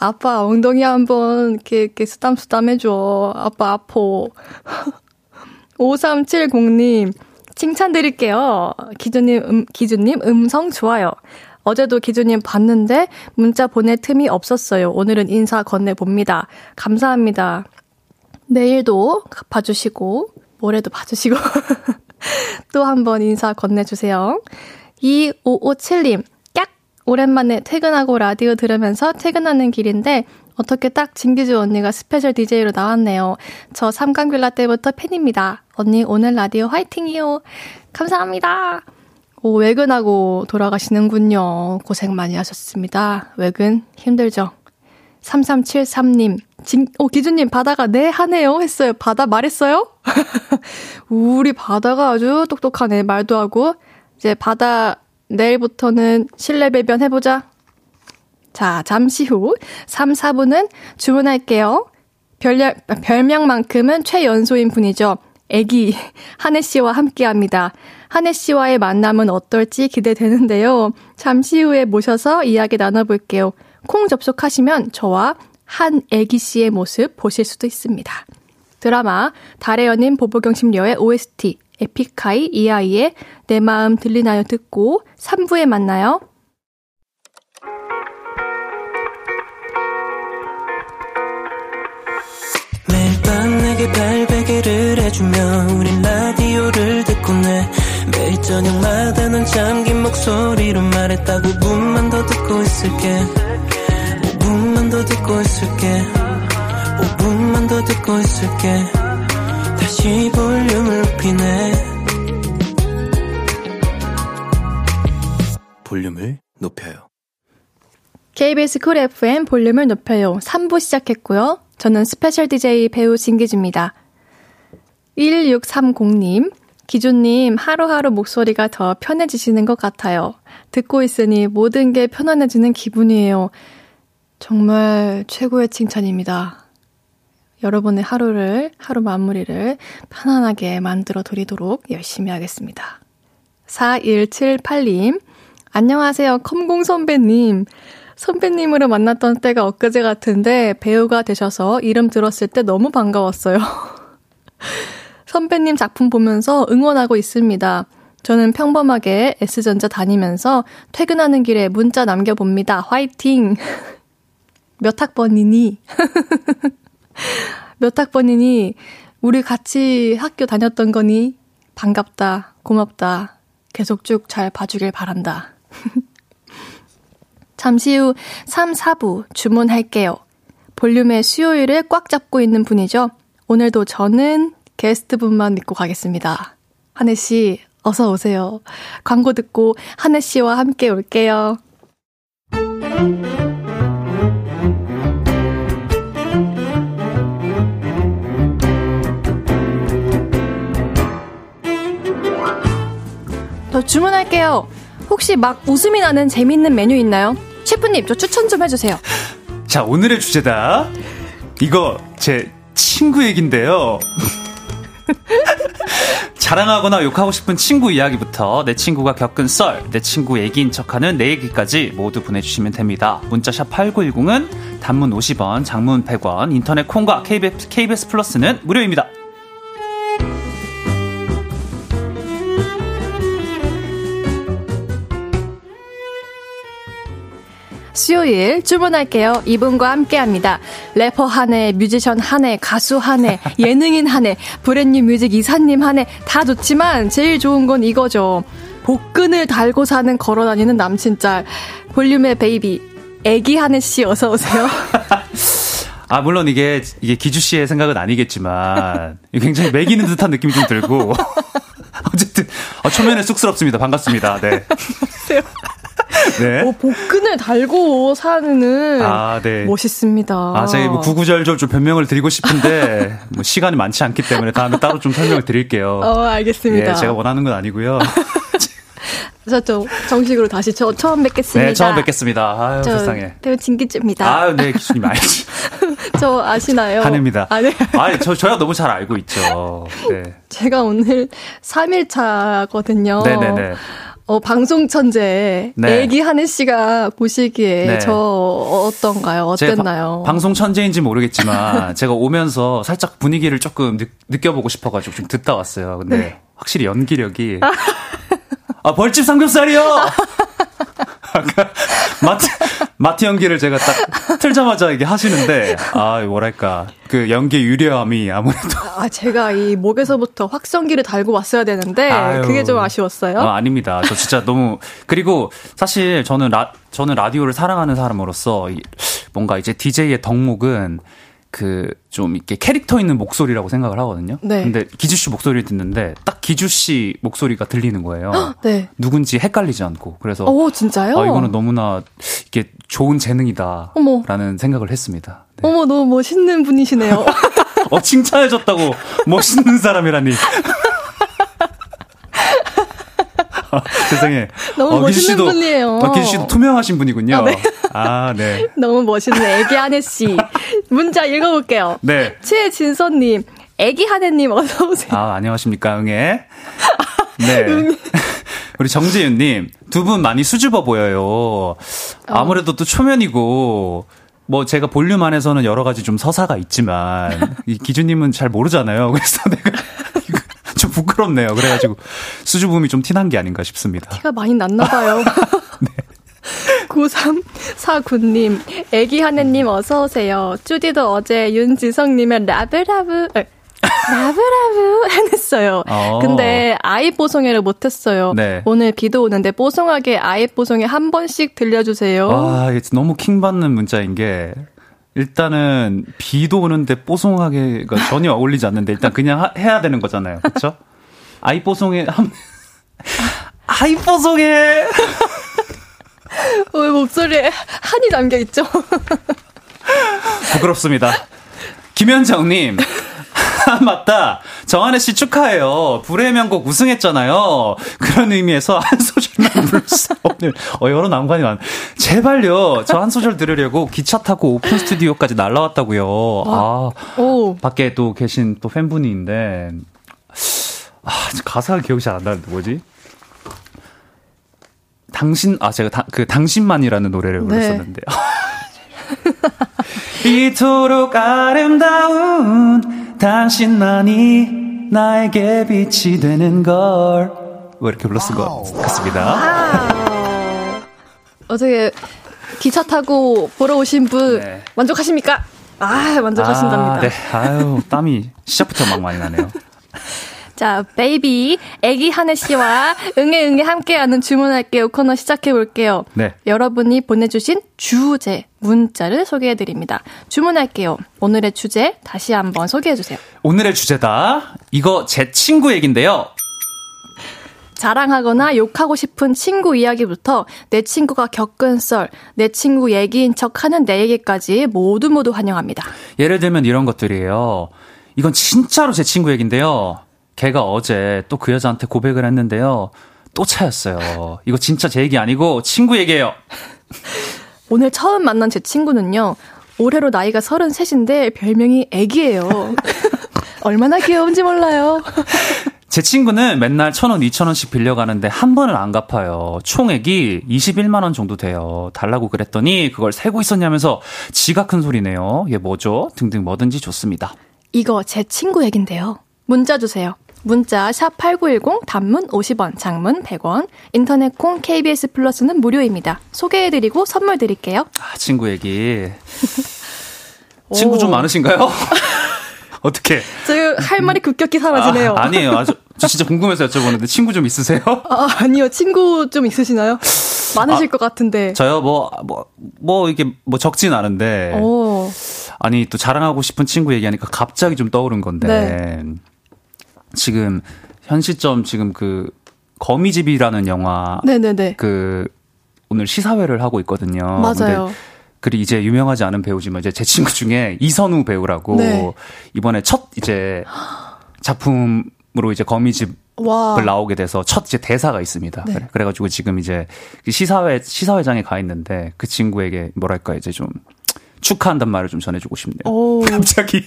아빠 엉덩이 한번 이렇게, 이렇게 쓰담쓰담 해줘. 아빠 아포. 5370님, 칭찬 드릴게요. 기준님, 음, 기준님, 음성 좋아요. 어제도 기준님 봤는데 문자 보낼 틈이 없었어요. 오늘은 인사 건네봅니다. 감사합니다. 내일도 봐주시고, 모레도 봐주시고, 또 한 번 인사 건네주세요. 2557님, 꺅! 오랜만에 퇴근하고 라디오 들으면서 퇴근하는 길인데, 어떻게 딱 진기주 언니가 스페셜 DJ로 나왔네요. 저 삼광빌라 때부터 팬입니다. 언니 오늘 라디오 화이팅이요. 감사합니다. 오, 외근하고 돌아가시는군요. 고생 많이 하셨습니다. 외근 힘들죠? 3373님, 진, 오, 기준님, 바다가 네, 하네요. 했어요. 바다 말했어요? 우리 바다가 아주 똑똑하네. 말도 하고. 이제 바다, 내일부터는 실내 배변 해보자. 자, 잠시 후 3, 4분은 주문할게요. 별명, 별명만큼은 최연소인 분이죠. 애기 한혜 씨와 함께 합니다. 한혜 씨와의 만남은 어떨지 기대되는데요. 잠시 후에 모셔서 이야기 나눠볼게요. 콩 접속하시면 저와 한 애기 씨의 모습 보실 수도 있습니다. 드라마 달의 연인 보보경 심려의 OST 에픽하이 이아이의 내 마음 들리나요? 듣고 3부에 만나요. 매일 밤 내게 발베개를 해주며 우린 라디오를 듣고 내 매일 저녁마다 넌 잠긴 목소리로 말했다 5분만 더 듣고 있을게. 5분만 더 듣고 있을게. 5분만 더 듣고 있을게 다시 볼륨을 높이네 볼륨을 높여요. KBS 쿨 FM 볼륨을 높여요. 3부 시작했고요. 저는 스페셜 DJ 배우 진기주입니다. 1630님, 기주님, 하루하루 목소리가 더 편해지시는 것 같아요. 듣고 있으니 모든 게 편안해지는 기분이에요. 정말 최고의 칭찬입니다. 여러분의 하루를, 하루 마무리를 편안하게 만들어 드리도록 열심히 하겠습니다. 4178님, 안녕하세요. 컴공 선배님. 선배님으로 만났던 때가 엊그제 같은데 배우가 되셔서 이름 들었을 때 너무 반가웠어요. 선배님 작품 보면서 응원하고 있습니다. 저는 평범하게 S전자 다니면서 퇴근하는 길에 문자 남겨봅니다. 화이팅! 몇 학번이니? 몇 학번이니? 우리 같이 학교 다녔던 거니? 반갑다. 고맙다. 계속 쭉 잘 봐주길 바란다. 잠시 후 3, 4부 주문할게요. 볼륨의 수요일을 꽉 잡고 있는 분이죠. 오늘도 저는 게스트분만 믿고 가겠습니다. 한혜 씨, 어서 오세요. 광고 듣고 한혜 씨와 함께 올게요. 저 주문할게요. 혹시 막 웃음이 나는 재밌는 메뉴 있나요? 셰프님, 저 추천 좀 해주세요. 자, 오늘의 주제다. 이거 제 친구 얘긴데요. 자랑하거나 욕하고 싶은 친구 이야기부터 내 친구가 겪은 썰, 내 친구 얘기인 척하는 내 얘기까지 모두 보내주시면 됩니다. 문자샵 8910은 단문 50원, 장문 100원, 인터넷 콩과 KBS, KBS 플러스는 무료입니다. 수요일 주문할게요. 이분과 함께 합니다. 래퍼 한해, 뮤지션 한해, 가수 한해, 예능인 한해, 브랜뉴 뮤직 이사님 한해 다 좋지만 제일 좋은 건 이거죠. 복근을 달고 사는 걸어 다니는 남친 짤. 볼륨의 베이비. 애기 한해 씨 어서 오세요. 아, 물론 이게, 이게 기주 씨의 생각은 아니겠지만, 굉장히 멕이는 듯한 느낌이 좀 들고. 어쨌든, 어, 초면에 쑥스럽습니다. 반갑습니다. 네. 네. 어, 복근을 달고 사는 아, 네. 멋있습니다. 아, 제가 뭐 구구절절 좀 변명을 드리고 싶은데 뭐 시간이 많지 않기 때문에 다음에 따로 좀 설명을 드릴게요. 어, 알겠습니다. 예, 제가 원하는 건 아니고요. 저 정식으로 다시 저 처음 뵙겠습니다. 네, 처음 뵙겠습니다. 아유, 세상에. 배우 진기입니다. 아유, 네, 기수님 알지. 저 아시나요? 한혜입니다. 아, 네. 아, 저, 저야 너무 잘 알고 있죠. 네. 제가 오늘 3일차거든요. 네 네 네. 어, 방송 천재 네. 애기 하늘 씨가 보시기에 네. 저 어떤가요? 어땠나요? 바, 방송 천재인지 모르겠지만 제가 오면서 살짝 분위기를 조금 느, 껴보고 싶어가지고 좀 듣다 왔어요. 근데 네. 확실히 연기력이 아 벌집 삼겹살이요. 아까 마트 마트 연기를 제가 딱 틀자마자 이게 하시는데 아 뭐랄까 그 연기 유려함이 아무래도 아 제가 이 목에서부터 확성기를 달고 왔어야 되는데 아유, 그게 좀 아쉬웠어요. 아, 아닙니다. 저 진짜 너무 그리고 사실 저는 라 저는 라디오를 사랑하는 사람으로서 뭔가 이제 DJ의 덕목은 그 좀 이렇게 캐릭터 있는 목소리라고 생각을 하거든요. 네. 근데 기주 씨 목소리를 듣는데 딱 기주 씨 목소리가 들리는 거예요. 네. 누군지 헷갈리지 않고. 그래서 오, 진짜요? 아, 이거는 너무나 이게 좋은 재능이다. 어머. 라는 생각을 했습니다. 네. 어머, 너무 멋있는 분이시네요. 어, 칭찬해줬다고 멋있는 사람이라니. 아, 세상에. 너무 어, 멋있는 씨도, 분이에요. 어, 기주 씨도 투명하신 분이군요. 아, 네. 아, 네. 너무 멋있는 애기 한혜씨. 문자 읽어볼게요. 네. 최진선님, 애기 한혜님 어서오세요. 아, 안녕하십니까, 응애. 네. 응애. 우리 정재윤님, 두 분 많이 수줍어 보여요. 어. 아무래도 또 초면이고, 뭐 제가 볼륨 안에서는 여러 가지 좀 서사가 있지만, 이 기주님은 잘 모르잖아요. 그래서 내가 좀 부끄럽네요. 그래가지고 수줍음이 좀 티난 게 아닌가 싶습니다. 티가 많이 났나 봐요. 네. 9349님, 애기 한해님 어서오세요. 쭈디도 어제 윤지성님의 라브라브, 라브라브 해냈어요. 어. 근데 아이 뽀송이를 못했어요. 네. 오늘 비도 오는데 뽀송하게 아이 뽀송이 한 번씩 들려주세요. 아, 너무 킹받는 문자인 게 일단은 비도 오는데 뽀송하게가 전혀 어울리지 않는데 일단 그냥 하, 해야 되는 거잖아요. 그렇죠? 아이 뽀송해 한 아이 뽀송 해왜 목소리에 한이 담겨 있죠? 부끄럽습니다. 김현정님. 아, 맞다. 정한혜 씨 축하해요. 불의 명곡 우승했잖아요. 그런 의미에서 한 소절만 불러주세요. 오늘, 어, 여러 난관이 많. 제발요. 저 한 소절 들으려고 기차 타고 오픈 스튜디오까지 날라왔다고요. 아, 오. 밖에 또 계신 또 팬분인데. 아, 가사가 기억이 잘 안 나는데, 뭐지? 당신 아 제가 다, 그 당신만이라는 노래를 네. 불렀었는데 이토록 아름다운 당신만이 나에게 빛이 되는 걸. 뭐 이렇게 불렀을 것 같습니다. 어떻게 기차 타고 보러 오신 분 네. 만족하십니까? 아 만족하신답니다. 아, 네. 아유 땀이 시작부터 막 많이 나네요. 자, 베이비, 애기 하늘 씨와 응애 응애 함께하는 주문할게요 코너 시작해 볼게요. 네. 여러분이 보내주신 주제 문자를 소개해 드립니다. 주문할게요. 오늘의 주제 다시 한번 소개해 주세요. 오늘의 주제다. 이거 제 친구 얘긴데요. 자랑하거나 욕하고 싶은 친구 이야기부터 내 친구가 겪은 썰, 내 친구 얘기인 척 하는 내 얘기까지 모두 모두 환영합니다. 예를 들면 이런 것들이에요. 이건 진짜로 제 친구 얘긴데요. 걔가 어제 또 그 여자한테 고백을 했는데요. 또 차였어요. 이거 진짜 제 얘기 아니고 친구 얘기예요. 오늘 처음 만난 제 친구는요. 올해로 나이가 33인데 별명이 애기예요. 얼마나 귀여운지 몰라요. 제 친구는 맨날 천 원, 이천 원씩 빌려가는데 한 번을 안 갚아요. 총액이 21만 원 정도 돼요. 달라고 그랬더니 그걸 세고 있었냐면서 지가 큰 소리네요. 얘 뭐죠? 등등 뭐든지 좋습니다. 이거 제 친구 얘긴데요. 문자 주세요. 문자 샵 8910 단문 50원, 장문 100원, 인터넷 콩 KBS 플러스는 무료입니다. 소개해 드리고 선물 드릴게요. 아, 친구 얘기. 친구 좀 많으신가요? 어떻게? 저희 할 말이 급격히 사라지네요. 아, 니에요 아주, 저 진짜 궁금해서 여쭤보는데 친구 좀 있으세요? 아, 아니요. 친구 좀 있으시나요? 많으실 아, 것 같은데. 저요, 뭐, 뭐, 뭐, 이게, 뭐 적진 않은데. 오. 아니, 또 자랑하고 싶은 친구 얘기하니까 갑자기 좀 떠오른 건데. 네. 지금 현 시점 지금 그 거미집이라는 영화 네네네. 그 오늘 시사회를 하고 있거든요. 맞아요. 그리 이제 유명하지 않은 배우지만 이제 제 친구 중에 이선우 배우라고 네. 이번에 첫 이제 작품으로 이제 거미집을 와. 나오게 돼서 첫 이제 대사가 있습니다. 네. 그래, 가지고 지금 이제 그 시사회 시사회장에 가 있는데 그 친구에게 뭐랄까 이제 좀 축하한단 말을 좀 전해주고 싶네요. 오. 갑자기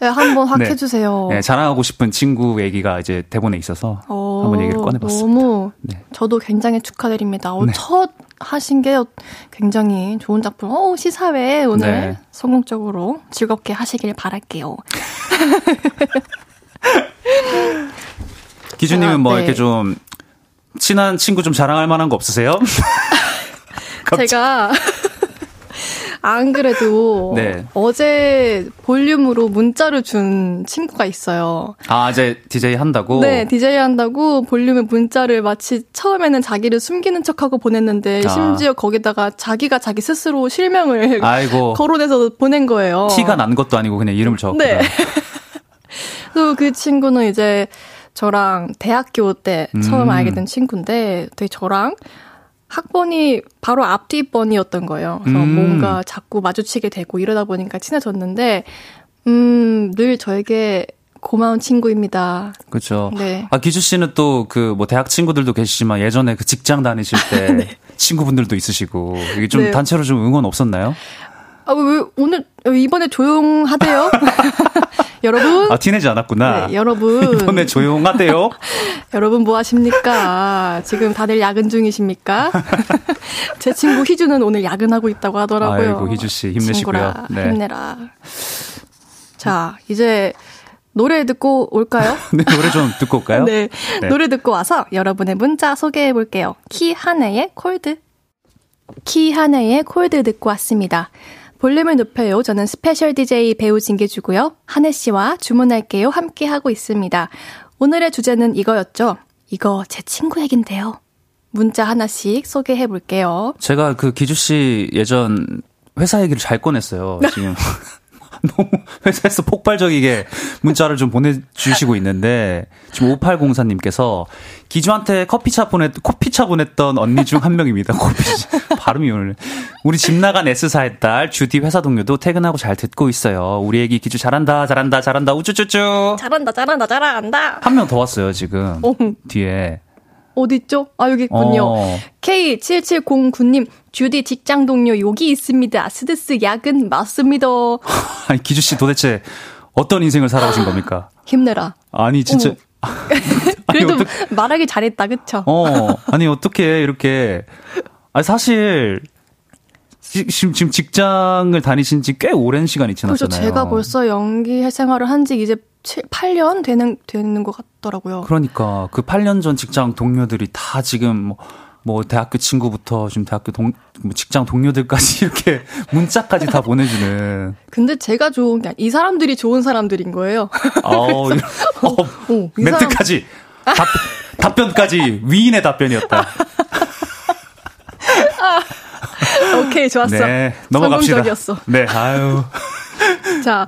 네, 한번 확 네. 해주세요. 네, 자랑하고 싶은 친구 얘기가 이제 대본에 있어서. 오. 한번 얘기를 꺼내봤습니다. 너무 네. 저도 굉장히 축하드립니다. 어, 네. 첫 하신 게 굉장히 좋은 작품. 어, 시사회 오늘 네. 성공적으로 즐겁게 하시길 바랄게요. 기준님은 뭐 네. 이렇게 좀 친한 친구 좀 자랑할 만한 거 없으세요? 제가 안 그래도 네. 어제 볼륨으로 문자를 준 친구가 있어요. 아, 이제 DJ 한다고? 네, DJ 한다고 볼륨에 문자를 마치 처음에는 자기를 숨기는 척하고 보냈는데 아. 심지어 거기다가 자기가 자기 스스로 실명을 아이고. 거론해서 보낸 거예요. 티가 난 것도 아니고 그냥 이름을 적었구나. 네. 또그 친구는 이제 저랑 대학교 때 처음 음. 알게 된 친구인데 되게 저랑 학번이 바로 앞뒤 번이었던 거예요. 그래서 음. 뭔가 자꾸 마주치게 되고 이러다 보니까 친해졌는데, 음, 늘 저에게 고마운 친구입니다. 그렇죠. 네. 아 기주 씨는 또 그 뭐 대학 친구들도 계시지만 예전에 그 직장 다니실 때 네. 친구분들도 있으시고 이게 좀 네. 단체로 좀 응원 없었나요? 아, 왜, 오늘, 이번에 조용하대요? 여러분. 아, 티내지 않았구나. 네, 여러분. 이번에 조용하대요? 여러분 뭐 하십니까? 지금 다들 야근 중이십니까? 제 친구 희주는 오늘 야근하고 있다고 하더라고요. 아이고, 희주씨 힘내시고요. 네. 힘내라. 자, 이제 노래 듣고 올까요? 네, 노래 좀 듣고 올까요? 네, 네. 노래 듣고 와서 여러분의 문자 소개해 볼게요. 키 하나의 Cold. 키 하나의 Cold 듣고 왔습니다. 볼륨을 높여요. 저는 스페셜 DJ 배우 진기주고요. 한해 씨와 주문할게요. 함께 하고 있습니다. 오늘의 주제는 이거였죠. 이거 제 친구 얘긴데요. 문자 하나씩 소개해 볼게요. 제가 그 기주 씨 예전 회사 얘기를 잘 꺼냈어요. 지금 너무 회사에서 폭발적이게 문자를 좀 보내주시고 있는데, 지금 5804님께서 기주한테 커피차 보냈, 커피차 보냈던 언니 중 한 명입니다. 커피, 발음이 오늘. 우리 집 나간 S사의 딸, 주디 회사 동료도 퇴근하고 잘 듣고 있어요. 우리 애기 기주 잘한다, 잘한다, 잘한다, 우쭈쭈쭈. 잘한다, 잘한다, 잘한다. 한 명 더 왔어요, 지금. 어. 뒤에. 어딨죠? 아, 여기 있군요. 어. K7709님, 쭈디 직장 동료 여기 있습니다. 스드스 야근 맞습니다. 아니, 기주 씨 도대체 어떤 인생을 살아오신 겁니까? 힘내라. 아니, 진짜. 그래도 아니, 어떡... 말하기 잘했다, 그쵸? 어, 아니, 어떻게 이렇게. 아니, 사실, 지금, 지금 직장을 다니신 지 꽤 오랜 시간이 지났잖아요. 그렇죠. 제가 벌써 연기 생활을 한 지 이제 7, 8년 되는, 되는 것 같더라고요. 그러니까 그 8년 전 직장 동료들이 다 지금 뭐, 뭐 대학교 친구부터 지금 대학교 동, 뭐 직장 동료들까지 이렇게 문자까지 다 보내주는. 근데 제가 좋은 게 이 사람들이 좋은 사람들인 거예요. 어, 어, 어, 멘트까지 사람... 답, 답변까지 위인의 답변이었다. 아, 오케이 좋았어. 네, 넘어갑시다. 성공적이었어. 네, 아유. 자,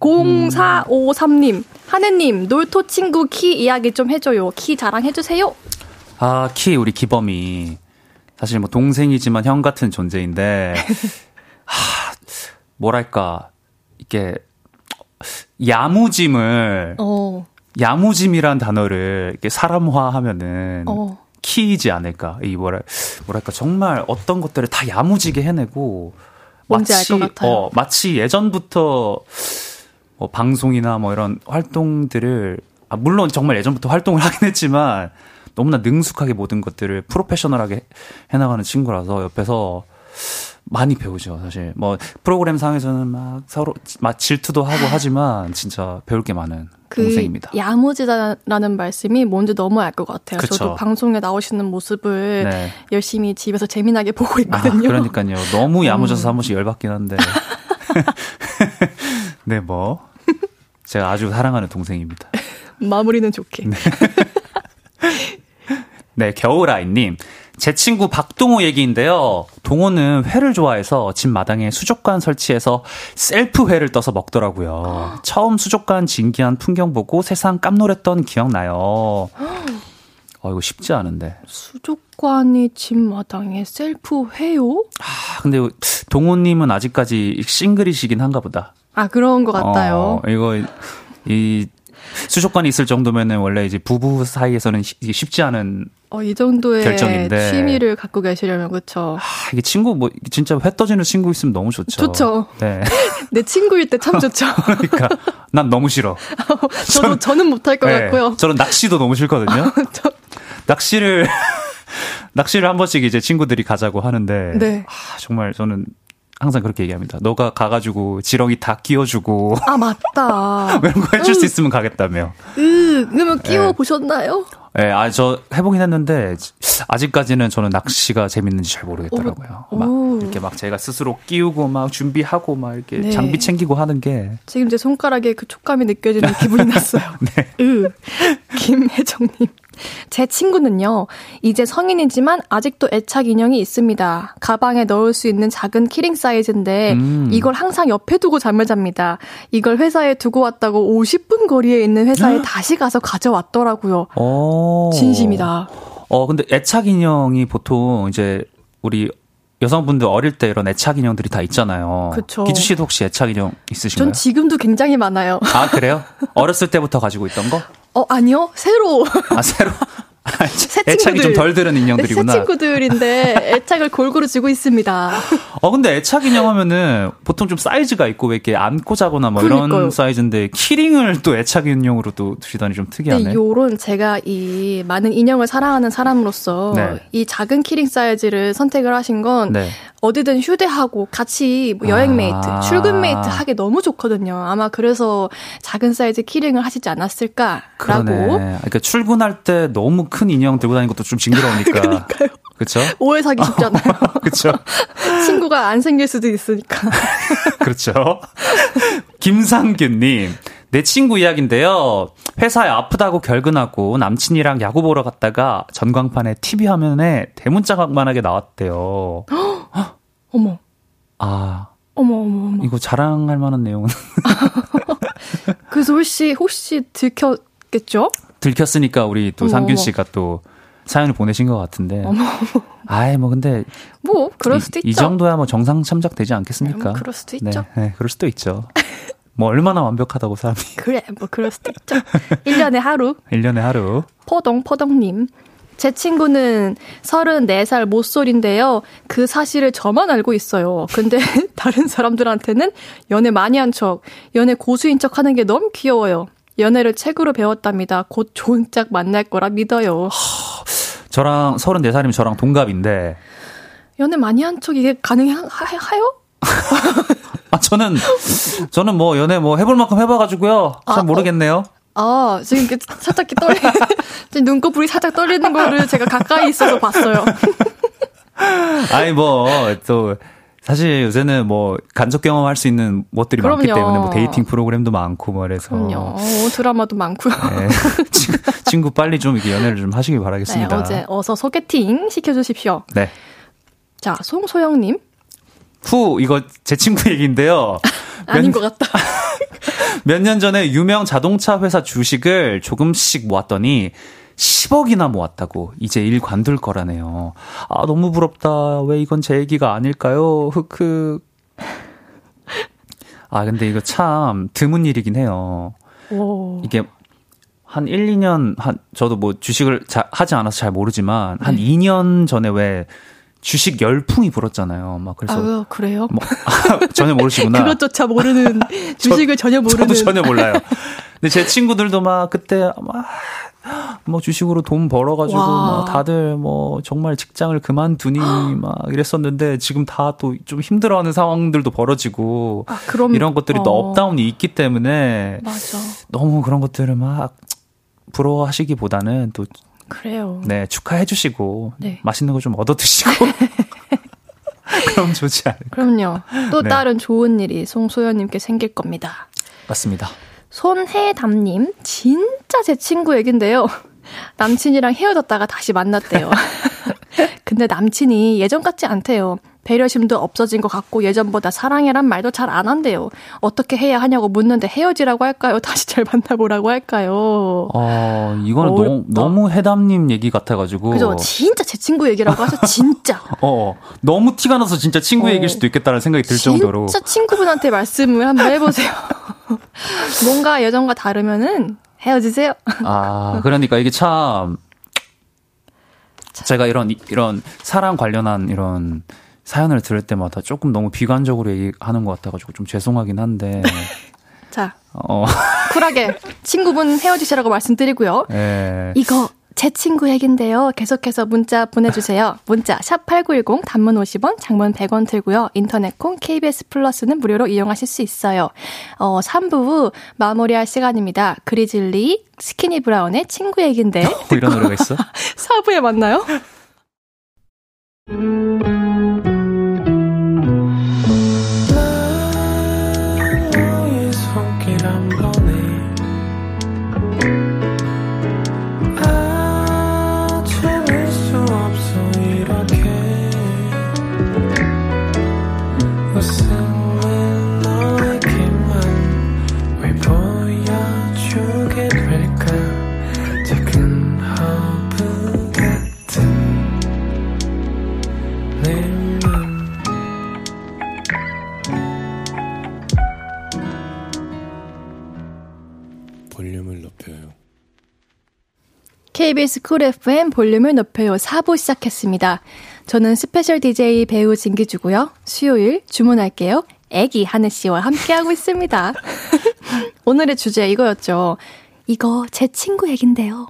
0453님, 하느님, 놀토 친구 키 이야기 좀 해줘요. 키 자랑해주세요. 아, 키, 우리 기범이. 사실 뭐 동생이지만 형 같은 존재인데, 하, 뭐랄까, 이게, 야무짐을, 어. 야무짐이란 단어를 이렇게 사람화 하면은, 어. 키이지 않을까. 이 뭐랄, 뭐랄까, 정말 어떤 것들을 다 야무지게 해내고, 같아요. 어, 마치 예전부터 뭐 방송이나 뭐 이런 활동들을 아, 물론 정말 예전부터 활동을 하긴 했지만 너무나 능숙하게 모든 것들을 프로페셔널하게 해나가는 친구라서 옆에서 많이 배우죠, 사실. 뭐, 프로그램 상에서는 막 서로, 막 질투도 하고 하지만, 진짜 배울 게 많은 그 동생입니다. 야무지다라는 말씀이 뭔지 너무 알 것 같아요. 그쵸. 저도 방송에 나오시는 모습을 네. 열심히 집에서 재미나게 보고 아, 있거든요. 아, 그러니까요. 너무 야무져서 음. 한 번씩 열받긴 한데. 네, 뭐. 제가 아주 사랑하는 동생입니다. 마무리는 좋게. 네, 네 겨울아이님. 제 친구 박동호 얘기인데요. 동호는 회를 좋아해서 집 마당에 수족관 설치해서 셀프 회를 떠서 먹더라고요. 처음 수족관 진기한 풍경 보고 세상 깜놀했던 기억나요. 어, 이거 쉽지 않은데. 수족관이 집 마당에 셀프 회요? 아, 근데 동호님은 아직까지 싱글이시긴 한가 보다. 아, 그런 것 같아요. 어, 이거, 이, 수족관이 있을 정도면은 원래 이제 부부 사이에서는 쉽지 않은 어, 이 정도의 결정인데. 취미를 갖고 계시려면 그렇죠. 아, 이게 친구 뭐 진짜 회 떠지는 친구 있으면 너무 좋죠. 좋죠. 네. 내 친구일 때 참 좋죠. 그러니까 난 너무 싫어. 저도 저는 못할 것 네, 같고요. 저는 낚시도 너무 싫거든요. 저... 낚시를 낚시를 한 번씩 이제 친구들이 가자고 하는데 네. 아, 정말 저는 항상 그렇게 얘기합니다. 너가 가가지고 지렁이 다 끼워주고. 아, 맞다. 이런 거 해줄 음. 수 있으면 가겠다며. 음, 그러면 끼워 보셨나요? 예, 네, 아, 저 해보긴 했는데, 아직까지는 저는 낚시가 재밌는지 잘 모르겠더라고요. 오. 막, 이렇게 막 제가 스스로 끼우고 막 준비하고 막 이렇게 네. 장비 챙기고 하는 게. 지금 제 손가락에 그 촉감이 느껴지는 기분이 났어요. 네. 으. 김혜정님. 제 친구는요, 이제 성인이지만 아직도 애착 인형이 있습니다. 가방에 넣을 수 있는 작은 키링 사이즈인데, 음. 이걸 항상 옆에 두고 잠을 잡니다. 이걸 회사에 두고 왔다고 50분 거리에 있는 회사에 다시 가서 가져왔더라고요. 오. 진심이다. 어, 근데 애착 인형이 보통 이제 우리 여성분들 어릴 때 이런 애착 인형들이 다 있잖아요. 그렇죠. 기주 씨도 혹시 애착 인형 있으신가요? 전 지금도 굉장히 많아요. 아, 그래요? 어렸을 때부터 가지고 있던 거? 어, 아니요. 새로. 아, 새로? 애착이 좀덜 들은 인형들이구나. 새 친구들인데 애착을 골고루 주고 있습니다. 어 근데 애착 인형 하면은 보통 좀 사이즈가 있고 왜 이렇게 안고 자거나 뭐 그러니까요. 이런 사이즈인데 key ring을 또 애착 인형으로 또 두시다니 좀 특이하네. 네, 요런 제가 이 많은 인형을 사랑하는 사람으로서 네. 이 작은 key ring 사이즈를 선택을 하신 건 네. 어디든 휴대하고 같이 뭐 여행 mate, 아. 출근 mate 하기 너무 좋거든요. 아마 그래서 작은 사이즈 keyring을 하시지 않았을까라고. 그러네. 그러니까 출근할 때 너무 큰 인형 들고 다니는 것도 좀 징그러우니까. 그러니까요. 그렇죠? 오해 사기 쉽잖아요. 그렇죠. 친구가 안 생길 수도 있으니까. 그렇죠. 김상균님. 내 친구 이야기인데요. 회사에 아프다고 결근하고 남친이랑 야구 보러 갔다가 전광판에 TV 화면에 대문짝만하게 나왔대요. 어머. 아. 어머, 어머, 어머. 이거 자랑할 만한 내용은. 그래서 혹시, 혹시 들켰겠죠? 들켰으니까 우리 또 어머, 상균 씨가 또 사연을 보내신 것 같은데. 어머. 아이, 뭐 근데. 뭐, 그럴 수도 이, 있죠. 이 정도야 뭐 정상 참작 되지 않겠습니까? 네, 뭐 그럴 수도 있죠. 네, 네, 그럴 수도 있죠. 뭐 얼마나 완벽하다고 사람이. 그래, 뭐 그럴 수도 있죠. 1년에 하루. 1년에 하루. 포동포동님. 제 친구는 34살 모쏠인데요. 그 사실을 저만 알고 있어요. 근데 다른 사람들한테는 연애 많이 한 척, 연애 고수인 척 하는 게 너무 귀여워요. 연애를 책으로 배웠답니다. 곧 좋은 짝 만날 거라 믿어요. 저랑 34살이면 저랑 동갑인데. 연애 많이 한 척 이게 가능해요? 아, 저는, 저는 뭐 연애 뭐 해볼 만큼 해봐가지고요. 잘 아, 어. 모르겠네요. 어. 아, 지금 이렇게 살짝 떨리, 지금 눈꺼풀이 살짝 떨리는 거를 제가 가까이 있어서 봤어요. 아니, 뭐, 또, 사실 요새는 뭐 간접 경험할 수 있는 것들이 그럼요. 많기 때문에 뭐 dating 프로그램도 많고 뭐 그럼요. 오, 드라마도 많고요. 네. 친구, 친구, 빨리 좀 이렇게 연애를 좀 하시길 바라겠습니다. 네, 어제 어서 소개팅 시켜주십시오. 네. 자, 송소영님. 후 이거 제 친구 얘기인데요. 아닌 것 같다. 몇 년 전에 유명 자동차 회사 주식을 조금씩 모았더니 10억이나 모았다고 이제 일 관둘 거라네요. 아 너무 부럽다. 왜 이건 제 얘기가 아닐까요? 흑흑. 아 근데 이거 참 드문 일이긴 해요. 오. 이게 한 1, 2년 한 저도 뭐 주식을 자, 하지 않아서 잘 모르지만 한 네. 2년 전에 왜 주식 열풍이 불었잖아요. 막 그래서 아 그래요? 뭐, 아, 전혀 모르시구나. 그것조차 모르는 주식을 저, 전혀 모르는. 저도 전혀 몰라요. 근데 제 친구들도 막 그때 막뭐 주식으로 돈 벌어가지고 막 다들 뭐 정말 직장을 그만두니 막 이랬었는데 지금 다 또 좀 힘들어하는 상황들도 벌어지고 아, 그럼, 이런 것들이 어. 또 up down이 있기 때문에 맞아. 너무 그런 것들을 막 부러워하시기보다는 또 그래요. 네, 축하해 주시고 네. 맛있는 거 좀 얻어 드시고 그럼 좋지 않을까. 그럼요. 또 네. 다른 좋은 일이 송소연님께 생길 겁니다. 맞습니다. 손혜담님, 진짜 제 친구 얘긴데요. 남친이랑 헤어졌다가 다시 만났대요. 근데 남친이 예전 같지 않대요. 배려심도 없어진 것 같고 예전보다 사랑해란 말도 잘 안 한대요. 어떻게 해야 하냐고 묻는데 헤어지라고 할까요? 다시 잘 만나보라고 할까요? 어, 이거는 어, 너무, 너무 해담님 얘기 같아가지고. 그죠. 진짜 제 친구 얘기라고 하셔, 진짜. 어, 너무 티가 나서 진짜 친구 어, 얘기일 수도 있겠다는 생각이 들 정도로. 진짜 친구분한테 말씀을 한번 해보세요. 뭔가 예전과 다르면은 헤어지세요. 아, 그러니까 이게 참. 제가 이런, 이런 사랑 관련한 이런 사연을 들을 때마다 조금 너무 비관적으로 얘기하는 것 같아가지고 좀 죄송하긴 한데 자, 어. 쿨하게 친구분 헤어지시라고 말씀드리고요. 네. 이거 제 친구 얘긴데요. 계속해서 문자 보내주세요. 문자 샵 8910 단문 50원, 장문 100원 들고요. 인터넷 콩 KBS 플러스는 무료로 이용하실 수 있어요. 어, 3부 마무리할 시간입니다. 그리즐리 스키니 브라운의 친구 얘긴데. 어, 이런 노래가 있어? 4부에 만나요. KBS 쿨 FM 볼륨을 높여요 4부 시작했습니다. 저는 special DJ 배우 진기주고요. 수요일 주문할게요. 애기 한해 씨와 함께하고 있습니다. 오늘의 주제 이거였죠. 이거 제 친구 얘긴데요.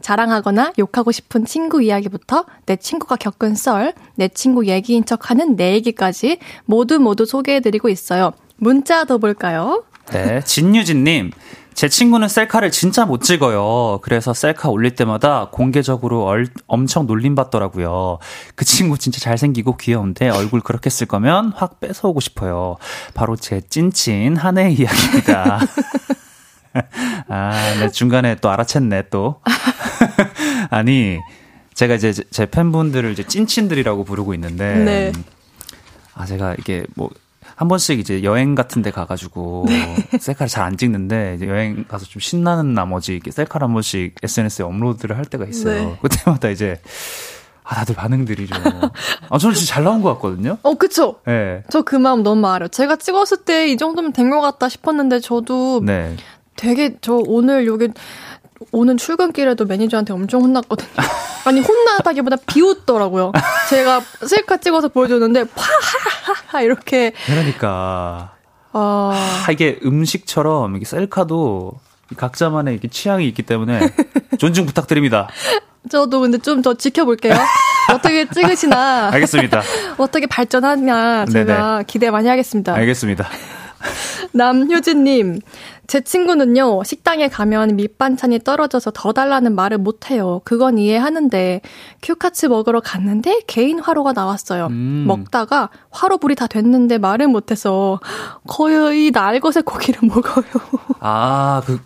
자랑하거나 욕하고 싶은 친구 이야기부터 내 친구가 겪은 썰, 내 친구 얘기인 척 하는 내 얘기까지 모두 모두 소개해드리고 있어요. 문자 더 볼까요? 네, 진유진님. 제 친구는 셀카를 진짜 못 찍어요. 그래서 셀카 올릴 때마다 공개적으로 얼, 엄청 놀림받더라고요. 그 친구 진짜 잘생기고 귀여운데 얼굴 그렇게 쓸 거면 확 뺏어오고 싶어요. 바로 제 찐친 한해 이야기입니다. 아, 네, 중간에 또 알아챘네, 또. 아니, 제가 이제 제 팬분들을 이제 찐친들이라고 부르고 있는데. 네. 아, 제가 이게 뭐, 한 번씩 이제 여행 같은 데 가가지고 네. 셀카를 잘 안 찍는데 이제 여행 가서 좀 신나는 나머지 이렇게 셀카를 한 번씩 SNS에 업로드를 할 때가 있어요. 네. 그때마다 이제 아, 다들 반응들이 좀. 아, 저는 진짜 잘 나온 것 같거든요? 어, 그쵸? 예. 네. 저그 마음 너무 알아요. 제가 찍었을 때 이 정도면 된 것 같다 싶었는데 저도 네. 되게 저 오늘 여기 오는 출근길에도 매니저한테 엄청 혼났거든요. 아니 혼나다기보다 비웃더라고요. 제가 셀카 찍어서 보여줬는데 파하하하 이렇게. 그러니까. 어... 아, 이게 음식처럼 이게 셀카도 각자만의 이렇게 취향이 있기 때문에 존중 부탁드립니다. 저도 근데 좀 더 지켜볼게요. 어떻게 찍으시나. 알겠습니다. 어떻게 발전하냐 제가 네네. 기대 많이 하겠습니다. 알겠습니다. 남효진님, 제 친구는요, 식당에 가면 밑반찬이 떨어져서 더 달라는 말을 못해요. 그건 이해하는데, 큐카츠 먹으러 갔는데 개인 화로가 나왔어요. 음. 먹다가 화로 불이 다 됐는데 말을 못해서 거의 날것의 고기를 먹어요. 아, 그,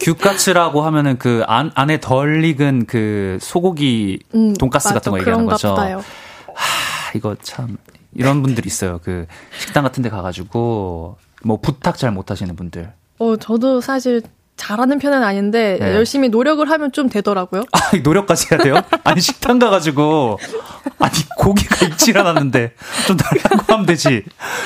규카츠라고 하면은 그 안, 안에 덜 익은 그 소고기 음, 돈가스 같은 거 얘기하는 거죠. 보다요. 하, 이거 참 이런 분들 있어요. 그 식당 같은 데 가가지고 뭐 부탁 잘 못하시는 분들. 어, 저도 사실 잘하는 편은 아닌데 네. 열심히 노력을 하면 좀 되더라고요. 아, 노력까지 해야 돼요? 아니 식당 가가지고 아니 고기가 익질 않았는데 좀 달라고 하면 되지.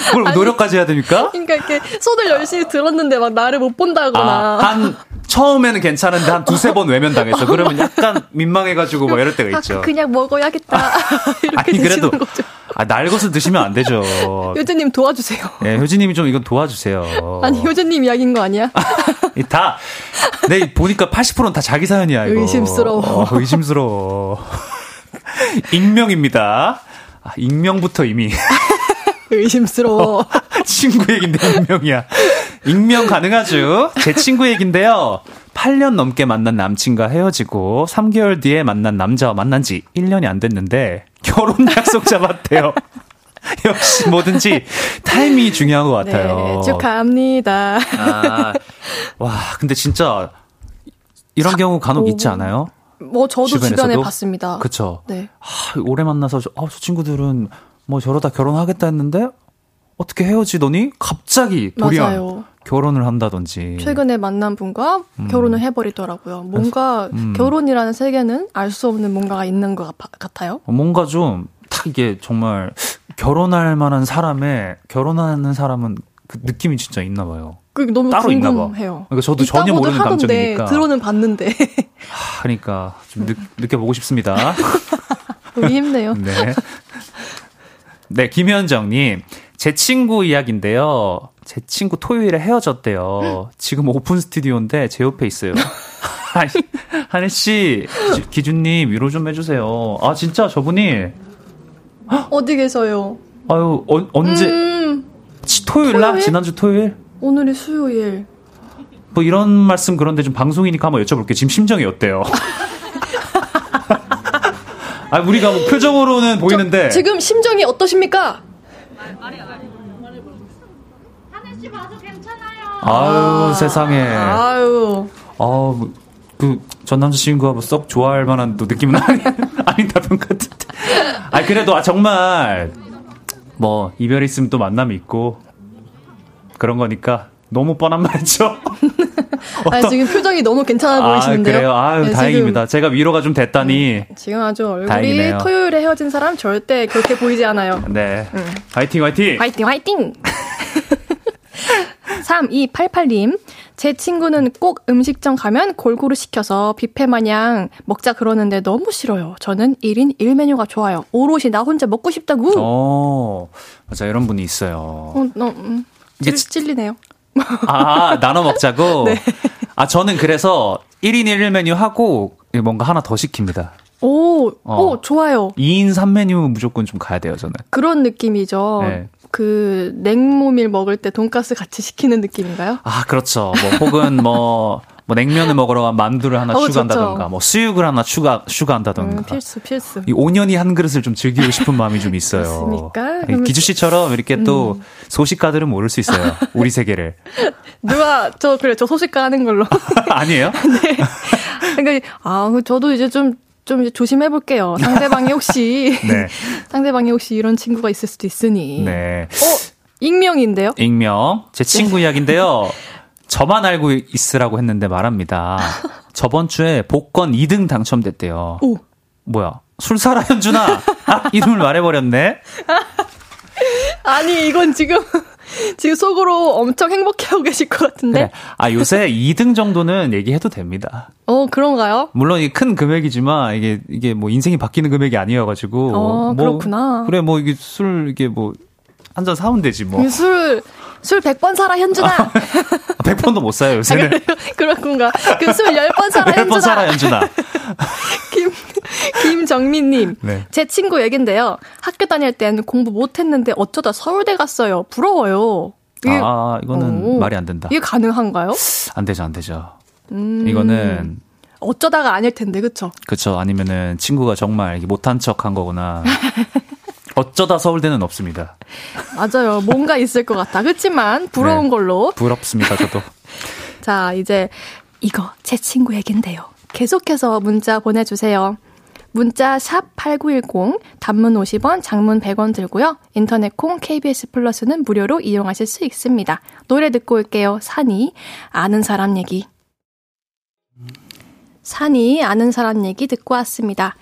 그걸 아니, 노력까지 해야 됩니까? 그러니까 이렇게 손을 열심히 들었는데 막 나를 못 본다거나. 아, 한 처음에는 괜찮은데 한 두세 번 외면 당했어. 그러면 약간 민망해가지고 막 이럴 때가 아, 있죠. 그냥 먹어야겠다. 이렇게 아니 그래도 거죠. 아, 날 것을 드시면 안 되죠. 효진님 도와주세요. 네, 효진님이 좀 이건 도와주세요. 아니, 효진님 이야기인 거 아니야? 다, 네, 보니까 80%는 다 자기 사연이야, 이거. 의심스러워. 어, 의심스러워. 익명입니다. 아, 익명부터 이미. 의심스러워. 친구 얘긴데 익명이야. 익명 가능하죠. 제 친구 얘긴데요. 8년 넘게 만난 남친과 헤어지고 3개월 뒤에 만난 남자와 만난 지 1년이 안 됐는데 결혼 약속 잡았대요. 역시 뭐든지 타이밍이 중요한 것 같아요. 네, 축하합니다. 아, 와, 근데 진짜 이런 경우 간혹 오, 있지 않아요? 뭐 저도 주변에서도? 주변에 봤습니다. 그쵸. 네. 아, 오래 만나서 저, 아, 저 친구들은 뭐 저러다 결혼하겠다 했는데 어떻게 헤어지더니 갑자기 돌연 맞아요. 결혼을 한다든지 최근에 만난 분과 음. 결혼을 해버리더라고요. 뭔가 음. 결혼이라는 세계는 알 수 없는 뭔가가 있는 것 같아요. 뭔가 좀 딱 이게 정말 결혼할 만한 사람의 결혼하는 사람은 그 느낌이 진짜 있나 봐요. 그 너무 따로 궁금해요. 그러니까 저도 전혀 모르는 하던데, 감정이니까 들어는 봤는데. 하, 그러니까 좀 느, 느껴보고 싶습니다. 우리 힘내요. 네. 네, 김현정님. 제 친구 이야기인데요. 제 친구 토요일에 헤어졌대요. 지금 오픈 스튜디오인데 제 옆에 있어요. 하늘 씨, 기준님 위로 좀 해주세요. 아 진짜 저분이 어디 계세요? 아유 어, 언제? 음, 토요일 날 지난주 토요일? 오늘이 수요일. 뭐 이런 말씀 그런데 좀 방송이니까 한번 여쭤볼게요. 지금 심정이 어때요? 아 우리가 뭐 표정으로는 보이는데 지금 심정이 어떠십니까? 하늘 씨 봐도 괜찮 아유 세상에. 아유. 아, 그, 전 남자친구가 뭐 썩 좋아할 만한 또 느낌은 아니, 아닌 답변 같은데. 아, 그래도 아, 정말, 뭐, 이별이 있으면 또 만남이 있고, 그런 거니까, 너무 뻔한 말이죠. 아, 지금 표정이 너무 괜찮아 보이시는데요. 아, 그래요? 아유, 네, 다행입니다. 제가 위로가 좀 됐다니. 음, 지금 아주 얼굴이 다행이네요. 토요일에 헤어진 사람 절대 그렇게 보이지 않아요. 네. 음. 화이팅, 화이팅! 화이팅, 화이팅! 3288님, 제 친구는 꼭 음식점 가면 골고루 시켜서 뷔페 마냥 먹자 그러는데 너무 싫어요. 저는 1인 1메뉴가 좋아요. 오롯이 나 혼자 먹고 싶다고. 어, 맞아. 이런 분이 있어요. 어, 너, 음, 찔, 찔리네요. 아, 나눠 먹자고? 네. 아, 저는 그래서 1인 1메뉴 하고 뭔가 하나 더 시킵니다. 오, 어. 오, 좋아요. 2인 3메뉴 무조건 좀 가야 돼요, 저는. 그런 느낌이죠. 네. 그 냉모밀 먹을 때 돈가스 같이 시키는 느낌인가요? 아, 그렇죠. 뭐 혹은 뭐, 뭐 냉면을 먹으러 가면 만두를 하나 어, 추가한다던가, 좋죠. 뭐 수육을 하나 추가 추가한다던가. 음, 필수 필수. 이 5년이 한 그릇을 좀 즐기고 싶은 마음이 좀 있어요. 맞습니까? 기주 씨처럼 이렇게 음. 또 소식가들은 모를 수 있어요. 우리 세계를. 누가 저 그래 저 소식가 하는 걸로. 아니에요? 네. 그러니까 아 저도 이제 좀 좀 이제 조심해 볼게요. 상대방이 혹시 네. 상대방이 혹시 이런 친구가 있을 수도 있으니. 네. 어, 익명인데요? 익명. 제 친구 네. 이야기인데요. 저만 알고 있으라고 했는데 말합니다. 저번 주에 복권 2등 당첨됐대요. 오. 뭐야? 술 사라 현준아. 아, 이름을 말해 버렸네. 아니 이건 지금 지금 속으로 엄청 행복해하고 계실 것 같은데. 그래. 아, 요새 2등 정도는 얘기해도 됩니다. 어, 그런가요? 물론 이게 큰 금액이지만 이게 이게 뭐 인생이 바뀌는 금액이 아니어가지고. 어, 뭐, 그렇구나. 그래, 뭐 이게 술 이게 뭐 한 잔 사면 되지 뭐. 술, 술 100번 사라, 현준아. 100번도 못 사요, 요새는. 아, 그렇군가. 그 술 10번 사라, 10번 현준아. 사라, 현준아. 김, 김정민님. 네. 제 친구 얘긴데요. 학교 다닐 땐 공부 못했는데 어쩌다 서울대 갔어요. 부러워요. 이게, 아, 이거는 오, 말이 안 된다. 이게 가능한가요? 안 되죠, 안 되죠. 음, 이거는. 어쩌다가 아닐 텐데, 그쵸? 그쵸. 아니면은 친구가 정말 못한 척 한 거거나. 어쩌다 서울대는 없습니다. 맞아요. 뭔가 있을 것 같다. 그렇지만 부러운 네, 걸로. 부럽습니다, 저도. 자, 이제 이거 제 친구 얘긴데요. 계속해서 문자 보내주세요. 문자 샵 8910, 단문 50원, 장문 100원 들고요. 인터넷 콩 KBS 플러스는 무료로 이용하실 수 있습니다. 노래 듣고 올게요. 산이 아는 사람 얘기. 산이 아는 사람 얘기 듣고 왔습니다.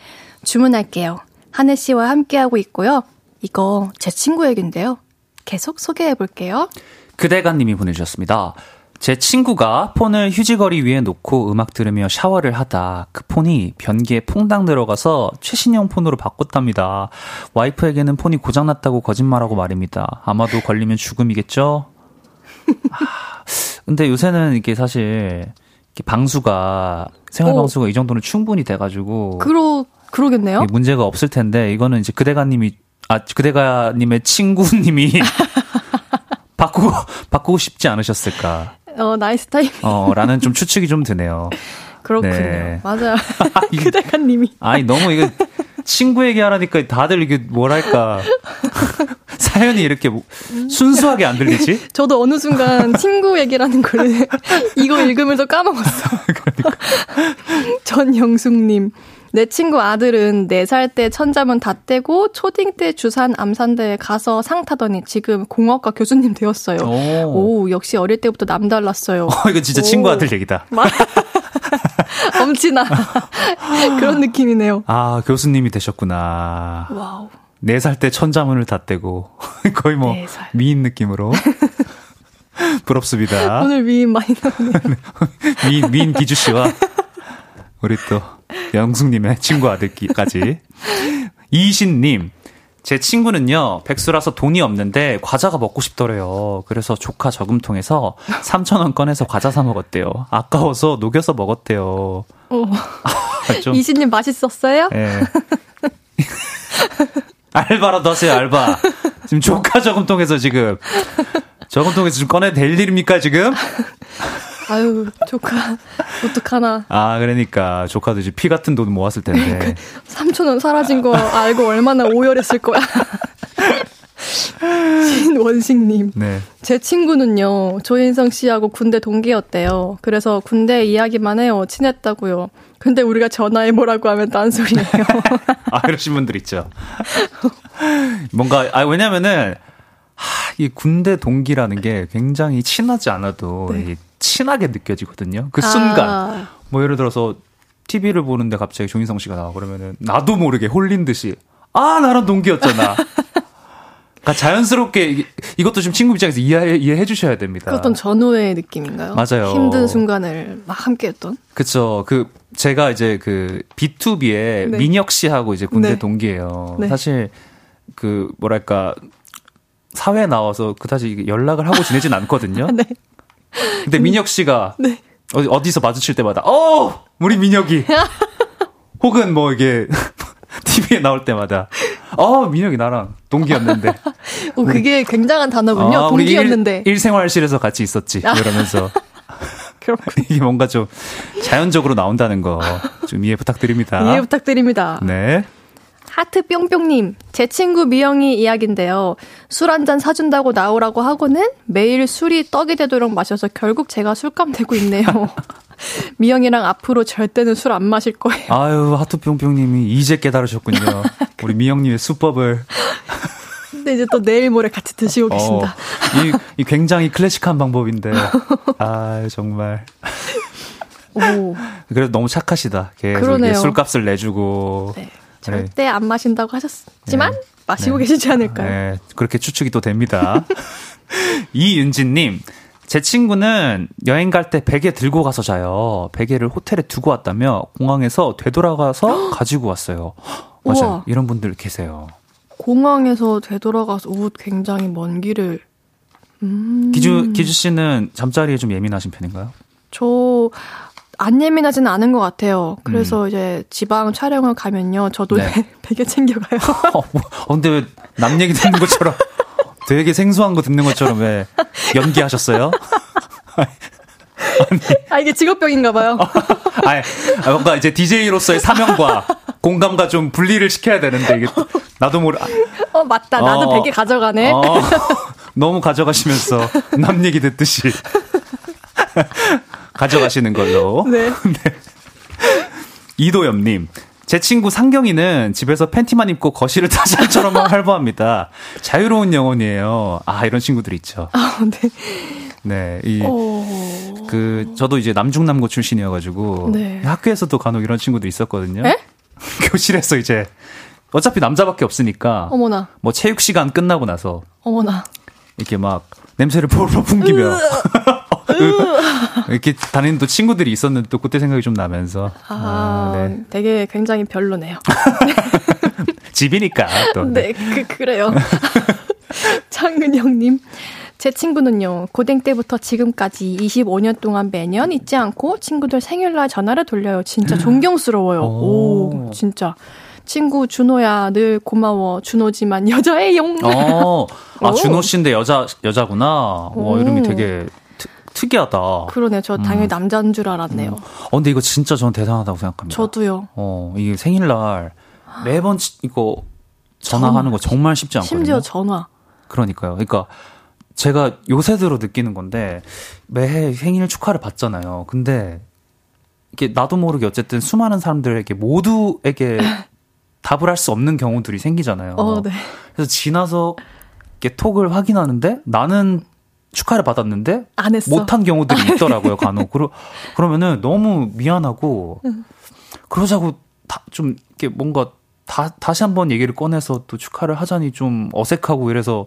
주문할게요. 하늘 씨와 함께하고 있고요. 이거 제 친구 얘긴데요. 계속 소개해 볼게요. 그대가님이 보내주셨습니다. 제 친구가 폰을 휴지거리 위에 놓고 음악 들으며 샤워를 하다 그 폰이 변기에 퐁당 들어가서 최신형 폰으로 바꿨답니다. 와이프에게는 폰이 고장났다고 거짓말하고 말입니다. 아마도 걸리면 죽음이겠죠? 아, 근데 요새는 이게 사실 방수가 생활 어. 방수가 어. 이 정도는 충분히 돼가지고 그러 그러겠네요. 문제가 없을 텐데 이거는 이제 그대가님이 아 그대가님의 친구님이 바꾸고 바꾸고 싶지 않으셨을까? 어, nice time. 어, 라는 좀 추측이 좀 드네요. 그렇군요. 네. 맞아요. 그대가님이. 아니, 너무 이거 친구 얘기하라니까 다들 이게 뭐랄까. 사연이 이렇게 뭐 순수하게 안 들리지? 저도 어느 순간 친구 얘기라는 걸 이거 읽으면서 까먹었어. 그러니까. 전영숙님. 내 친구 아들은 4살 때 천자문 다 떼고 초딩 때 주산 암산대에 가서 상 타더니 지금 공학과 교수님 되었어요. 오, 오 역시 어릴 때부터 남달랐어요. 어, 이거 진짜 오. 친구 아들 얘기다. 엄친아. 그런 느낌이네요. 아, 교수님이 되셨구나. wow. 4살 때 천자문을 다 떼고 거의 뭐 4살. 위인 느낌으로. 부럽습니다. 오늘 위인 많이 나오네요. 위인, 위인 기주 씨와 우리 또 영숙님의 친구 아들까지. 이신님, 제 친구는요, 백수라서 돈이 없는데 과자가 먹고 싶더래요. 그래서 조카 저금통에서 3,000원 꺼내서 과자 사 먹었대요. 아까워서 녹여서 먹었대요. 어. 좀, 이신님 맛있었어요? 예. 알바라도 하세요, 알바. 지금 조카 저금통에서 지금, 저금통에서 좀 꺼내 될 일입니까, 지금? 아유, 조카, 어떡하나. 아, 그러니까. 조카도 이제 피 같은 돈 모았을 텐데. 3천원 사라진 거 알고 얼마나 오열했을 거야. 신원식님. 네. 제 친구는요, 조인성 씨하고 군대 동기였대요. 그래서 군대 이야기만 해요. 친했다고요. 근데 우리가 전화해 뭐라고 하면 딴소리예요. 아, 그러신 분들 있죠. 뭔가, 아, 왜냐면은, 하, 이 군대 동기라는 게 굉장히 친하지 않아도 네. 친하게 느껴지거든요. 그 순간. 아. 뭐 예를 들어서 TV를 보는데 갑자기 조인성 씨가 나와 그러면은 나도 모르게 홀린 듯이 아 나랑 동기였잖아. 그러니까 자연스럽게 이것도 좀 친구 입장에서 이해 이해해 주셔야 됩니다. 그 어떤 전후의 느낌인가요? 맞아요. 힘든 순간을 막 함께했던. 그렇죠. 그 제가 이제 그 B2B의 네. 민혁 씨하고 이제 군대 네. 동기예요. 네. 사실 그 뭐랄까 사회 나와서 그다지 연락을 하고 지내진 않거든요. 네. 근데 민혁 씨가 네. 어디서 마주칠 때마다 어 우리 민혁이. 혹은 뭐 이게 TV에 나올 때마다 어 민혁이 나랑 동기였는데. 어, 그게 굉장한 단어군요. 아, 동기였는데. 일, 일생활실에서 같이 있었지 아. 이러면서. 이게 뭔가 좀 자연적으로 나온다는 거 좀 이해 부탁드립니다. 이해 부탁드립니다. 네 하트 뿅뿅님, 제 친구 미영이 이야기인데요. 술 한 잔 사준다고 나오라고 하고는 매일 술이 떡이 되도록 마셔서 결국 제가 술감 되고 있네요. 미영이랑 앞으로 절대는 술 안 마실 거예요. 아유, 하트 뿅뿅님이 이제 깨달으셨군요. 우리 미영님의 수법을. 근데 이제 또 내일 모레 같이 드시고 어, 계신다. 이, 이 굉장히 클래식한 방법인데. 아 정말. 오. 그래도 너무 착하시다. 계속 술값을 내주고. 네. 절대 네. 안 마신다고 하셨지만 네. 마시고 네. 계시지 않을까요? 네. 그렇게 추측이 또 됩니다. 이윤진님, 제 친구는 여행 갈 때 베개 들고 가서 자요. 베개를 호텔에 두고 왔다며 공항에서 되돌아가서 가지고 왔어요. 맞아요. 우와. 이런 분들 계세요. 공항에서 되돌아가서 오 굉장히 먼 길을. 음. 기주 기주 씨는 잠자리에 좀 예민하신 편인가요? 저 안 예민하지는 않은 것 같아요. 그래서 음. 이제 지방 촬영을 가면요. 저도 네. 베개 챙겨가요. 어, 뭐, 어, 근데 왜 남 얘기 듣는 것처럼 되게 생소한 거 듣는 것처럼 왜 연기하셨어요? 아니. 아, 이게 직업병인가 봐요. 아니, 아, 뭔가 이제 DJ로서의 사명과 공감과 좀 분리를 시켜야 되는데, 이게 나도 모르. 어, 맞다. 나도 어, 베개 가져가네. 어, 너무 가져가시면서 남 얘기 듣듯이. 가져가시는 걸로. 네. 네. 이도엽님. 제 친구 상경이는 집에서 팬티만 입고 거실을 타잔처럼 활보합니다. 자유로운 영혼이에요. 아, 이런 친구들 있죠. 아, 네. 네, 이, 오... 그, 저도 이제 남중남고 출신이어가지고, 네. 학교에서도 간혹 이런 친구들 있었거든요. 에? 교실에서 이제, 어차피 남자밖에 없으니까, 어머나. 뭐 체육 시간 끝나고 나서, 어머나. 이렇게 막, 냄새를 볼볼 풍기며, 이렇게 다니는 또 친구들이 있었는데 또 그때 생각이 좀 나면서. 아, 아 네. 되게 굉장히 별로네요. 집이니까 또. 네, 네 그, 그래요. 창은영님. 제 친구는요, 고등 때부터 지금까지 25년 동안 매년 잊지 않고 친구들 생일날 전화를 돌려요. 진짜 존경스러워요. 오, 오 진짜. 친구 준호야 늘 고마워 준호지만 여자예요. 어, 아 준호 씨인데 여자 여자구나. 와 이름이 되게 특이하다. 그러네요. 저 당연히 음. 남자인 줄 알았네요. 음. 어, 근데 이거 진짜 저는 대단하다고 생각합니다. 저도요. 어, 이게 생일날 매번 이거 전화하는 거 정말 쉽지 않거든요. 심지어 전화. 그러니까요. 그러니까 제가 요새 들어 느끼는 건데 매해 생일 축하를 받잖아요. 근데 이게 나도 모르게 어쨌든 수많은 사람들에게 모두에게 답을 할 수 없는 경우들이 생기잖아요. 어, 네. 그래서 지나서 이렇게 톡을 확인하는데 나는 축하를 받았는데 안 했어. 못한 경우들이 있더라고요 간혹. 그러 그러면은 너무 미안하고 응. 그러자고 다 좀 이렇게 뭔가 다 다시 한번 얘기를 꺼내서 또 축하를 하자니 좀 어색하고 이래서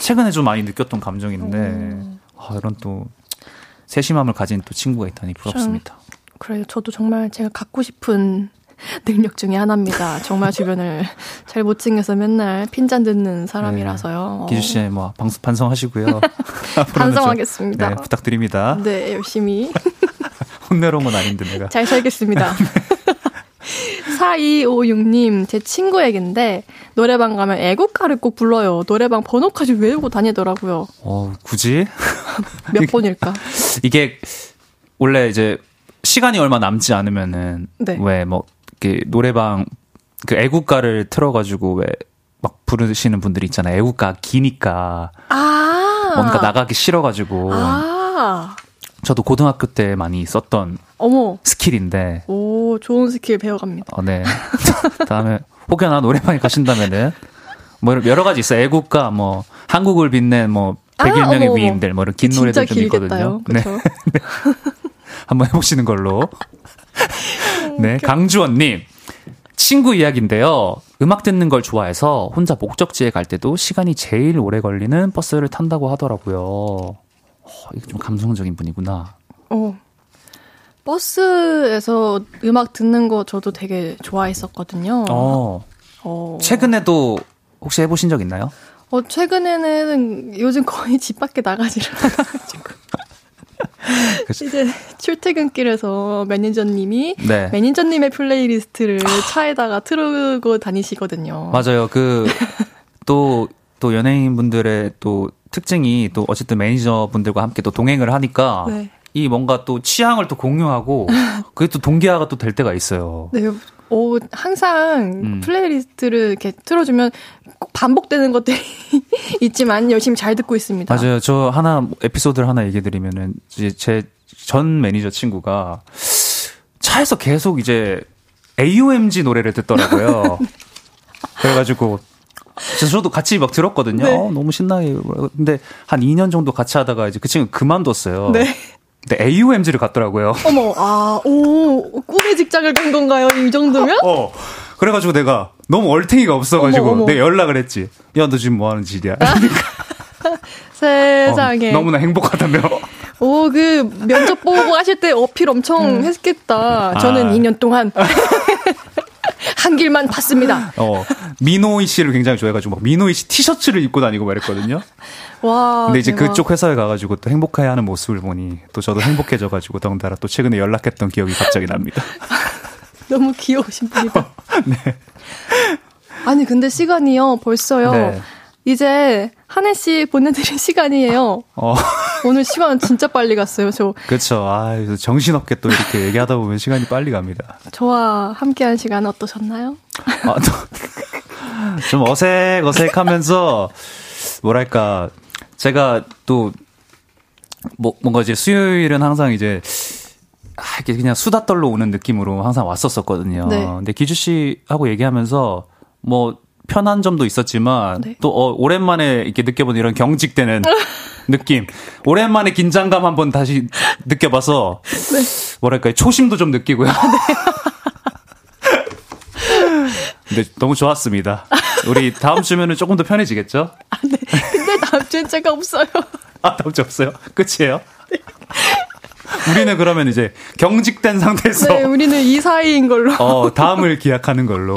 최근에 좀 많이 느꼈던 감정인데 음. 아, 이런 또 세심함을 가진 또 친구가 있다니 부럽습니다. 그래요. 저도 정말 제가 갖고 싶은 능력 중에 하나입니다. 정말 주변을 잘 못 챙겨서 맨날 핀잔 듣는 사람이라서요. 네. 기주 씨, 뭐, 방송 반성하시고요. 반성하겠습니다. 네, 부탁드립니다. 네, 열심히. 혼내러 온 건 아닌데, 내가. 잘 살겠습니다. 4256님, 제 친구 얘긴데, 노래방 가면 애국가를 꼭 불러요. 노래방 번호까지 외우고 다니더라고요. 어, 굳이? 몇 번일까? 이게, 원래 이제, 시간이 얼마 남지 않으면은, 네. 왜, 뭐, 이렇게 노래방, 그 애국가를 틀어가지고, 왜, 막 부르시는 분들이 있잖아요. 애국가 기니까. 아! 뭔가 나가기 싫어가지고. 아! 저도 고등학교 때 많이 썼던 어머. skill인데, 오, 좋은 스킬 배워갑니다. 어, 네. 다음에 혹여나 노래방에 가신다면은 뭐 여러 가지 있어요. 애국가 뭐 한국을 빛낸 뭐 아, 101명의 어머, 위인들 뭐 이런 긴 노래들 좀 길겠다요. 있거든요. 네. 그쵸? 한번 해보시는 걸로. 네. 강주원 님. 친구 이야기인데요. 음악 듣는 걸 좋아해서 혼자 목적지에 갈 때도 시간이 제일 오래 걸리는 버스를 탄다고 하더라고요. 어, 이거 좀 감성적인 분이구나. 어. 버스에서 음악 듣는 거 저도 되게 좋아했었거든요. 어. 어. 최근에도 혹시 해보신 적 있나요? 어, 최근에는 요즘 거의 집 밖에 나가지를 않아가지고. 그치. 이제 출퇴근길에서 매니저님이 네. 매니저님의 playlist를 차에다가 틀고 다니시거든요. 맞아요. 그, 또, 또 연예인분들의 또 특징이 또 어쨌든 매니저분들과 함께 또 동행을 하니까 네. 이 뭔가 또 취향을 또 공유하고 그게 또 동기화가 또 될 때가 있어요. 네, 오, 항상 음. playlist를 이렇게 틀어주면 꼭 반복되는 것들이 있지만 열심히 잘 듣고 있습니다. 맞아요. 저 하나 에피소드를 하나 얘기해 드리면은 제 전 매니저 친구가 차에서 계속 이제 AOMG 노래를 듣더라고요. 그래가지고 그래서 저도 같이 막 들었거든요. 네. 어, 너무 신나게. 근데 한 2년 정도 같이 하다가 이제 그 친구 그만뒀어요. 네. 근데 AOMG를 갔더라고요. 어머, 아, 오, 꿈의 직장을 간 건가요? 이 정도면? 어. 그래가지고 내가 너무 얼탱이가 없어가지고 어머, 어머. 내가 연락을 했지. 야, 너 지금 뭐 하는 짓이야? 세상에. 어, 너무나 행복하다며. 오, 그, 면접 보고 하실 때 어필 엄청 했겠다. 저는 음. 아. 2년 동안 한 길만 봤습니다. 어, 미노이 씨를 굉장히 좋아해가지고 막 미노이 씨 티셔츠를 입고 다니고 말했거든요. 와. 근데 이제 대박. 그쪽 회사에 가가지고 또 행복해하는 모습을 보니 또 저도 행복해져가지고 덩달아 또 최근에 연락했던 기억이 갑자기 납니다. 너무 귀여우신 분이다. 네. 아니, 근데 시간이요, 벌써요. 네. 이제 한혜 씨 보내드릴 시간이에요. 어, 오늘 시간 진짜 빨리 갔어요. 저, 그쵸. 아, 정신없게 또 이렇게 얘기하다 보면 시간이 빨리 갑니다. 저와 함께한 시간 어떠셨나요? 아, 또, 좀 어색, 어색하면서, 뭐랄까, 제가 또, 뭐, 뭔가 이제 수요일은 항상 이제, 아, 이렇게 그냥 수다 떨러 오는 느낌으로 항상 왔었었거든요. 네. 근데 기주 씨하고 얘기하면서, 뭐, 편한 점도 있었지만, 네. 또, 어, 오랜만에 이렇게 느껴본 이런 경직되는 느낌. 오랜만에 긴장감 한번 다시 느껴봐서, 네. 뭐랄까, 초심도 좀 느끼고요. 근데 너무 좋았습니다. 우리 다음 주면은 조금 더 편해지겠죠? 근데 다음 주엔 제가 없어요. 아, 다음 주 없어요? 끝이에요? 우리는 그러면 이제 경직된 상태에서 네, 우리는 이 사이인 걸로. 어, 다음을 기약하는 걸로.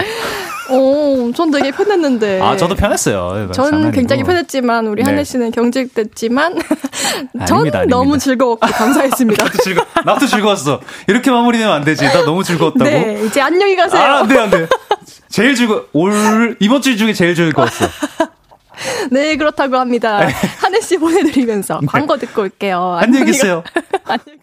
어, 전 되게 편했는데. 아, 저도 편했어요. 저는 장난이고. 굉장히 편했지만 우리 네. 한혜 씨는 경직됐지만 전 아닙니다, 아닙니다. 너무 즐거웠고 감사했습니다. 나도 즐거, 나도 즐거웠어. 이렇게 마무리되면 안 되지. 나 너무 즐거웠다고. 네, 이제 안녕히 가세요. 아, 안 돼, 안 돼. 제일 즐거, 올, 이번 주 중에 제일 즐거웠어. 네, 그렇다고 합니다. 한혜 씨 보내드리면서 광고 듣고 올게요. 네. 안녕히 계세요. 안녕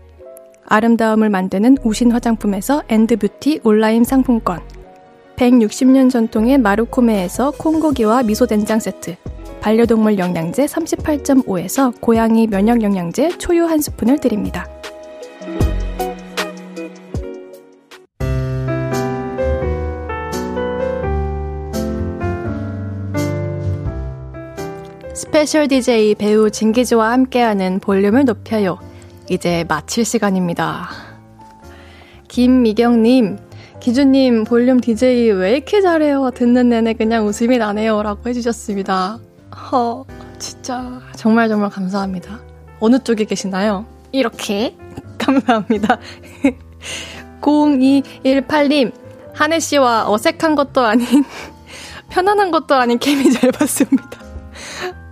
아름다움을 만드는 우신 화장품에서 엔드뷰티 온라인 상품권, 160년 전통의 마루코메에서 콩고기와 미소된장 세트, 반려동물 영양제 38.5에서 고양이 면역 영양제 초유 한 스푼을 드립니다. special DJ 배우 진기주와 함께하는 볼륨을 높여요. 이제 마칠 시간입니다. 김미경님, 기주님, 볼륨 DJ 왜 이렇게 잘해요? 듣는 내내 그냥 웃음이 나네요. 라고 해주셨습니다. 허, 진짜, 정말 정말 감사합니다. 어느 쪽에 계시나요? 이렇게. 감사합니다. 0218님, 한해씨와 어색한 것도 아닌, 편안한 것도 아닌 케미 잘 봤습니다.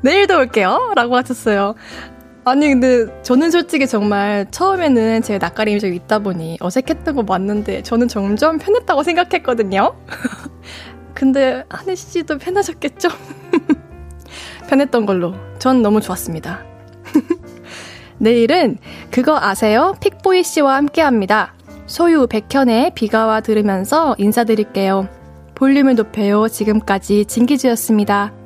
내일도 올게요. 라고 하셨어요. 아니, 근데 저는 솔직히 정말 처음에는 제 낯가림이 좀 있다 보니 어색했던 거 맞는데 저는 점점 편했다고 생각했거든요. 근데 한혜 씨도 편하셨겠죠? 편했던 걸로. 전 너무 좋았습니다. 내일은 그거 아세요? 픽보이 씨와 함께 합니다. 소유 백현의 비가 와 들으면서 인사드릴게요. 볼륨을 높여요. 지금까지 진기주였습니다.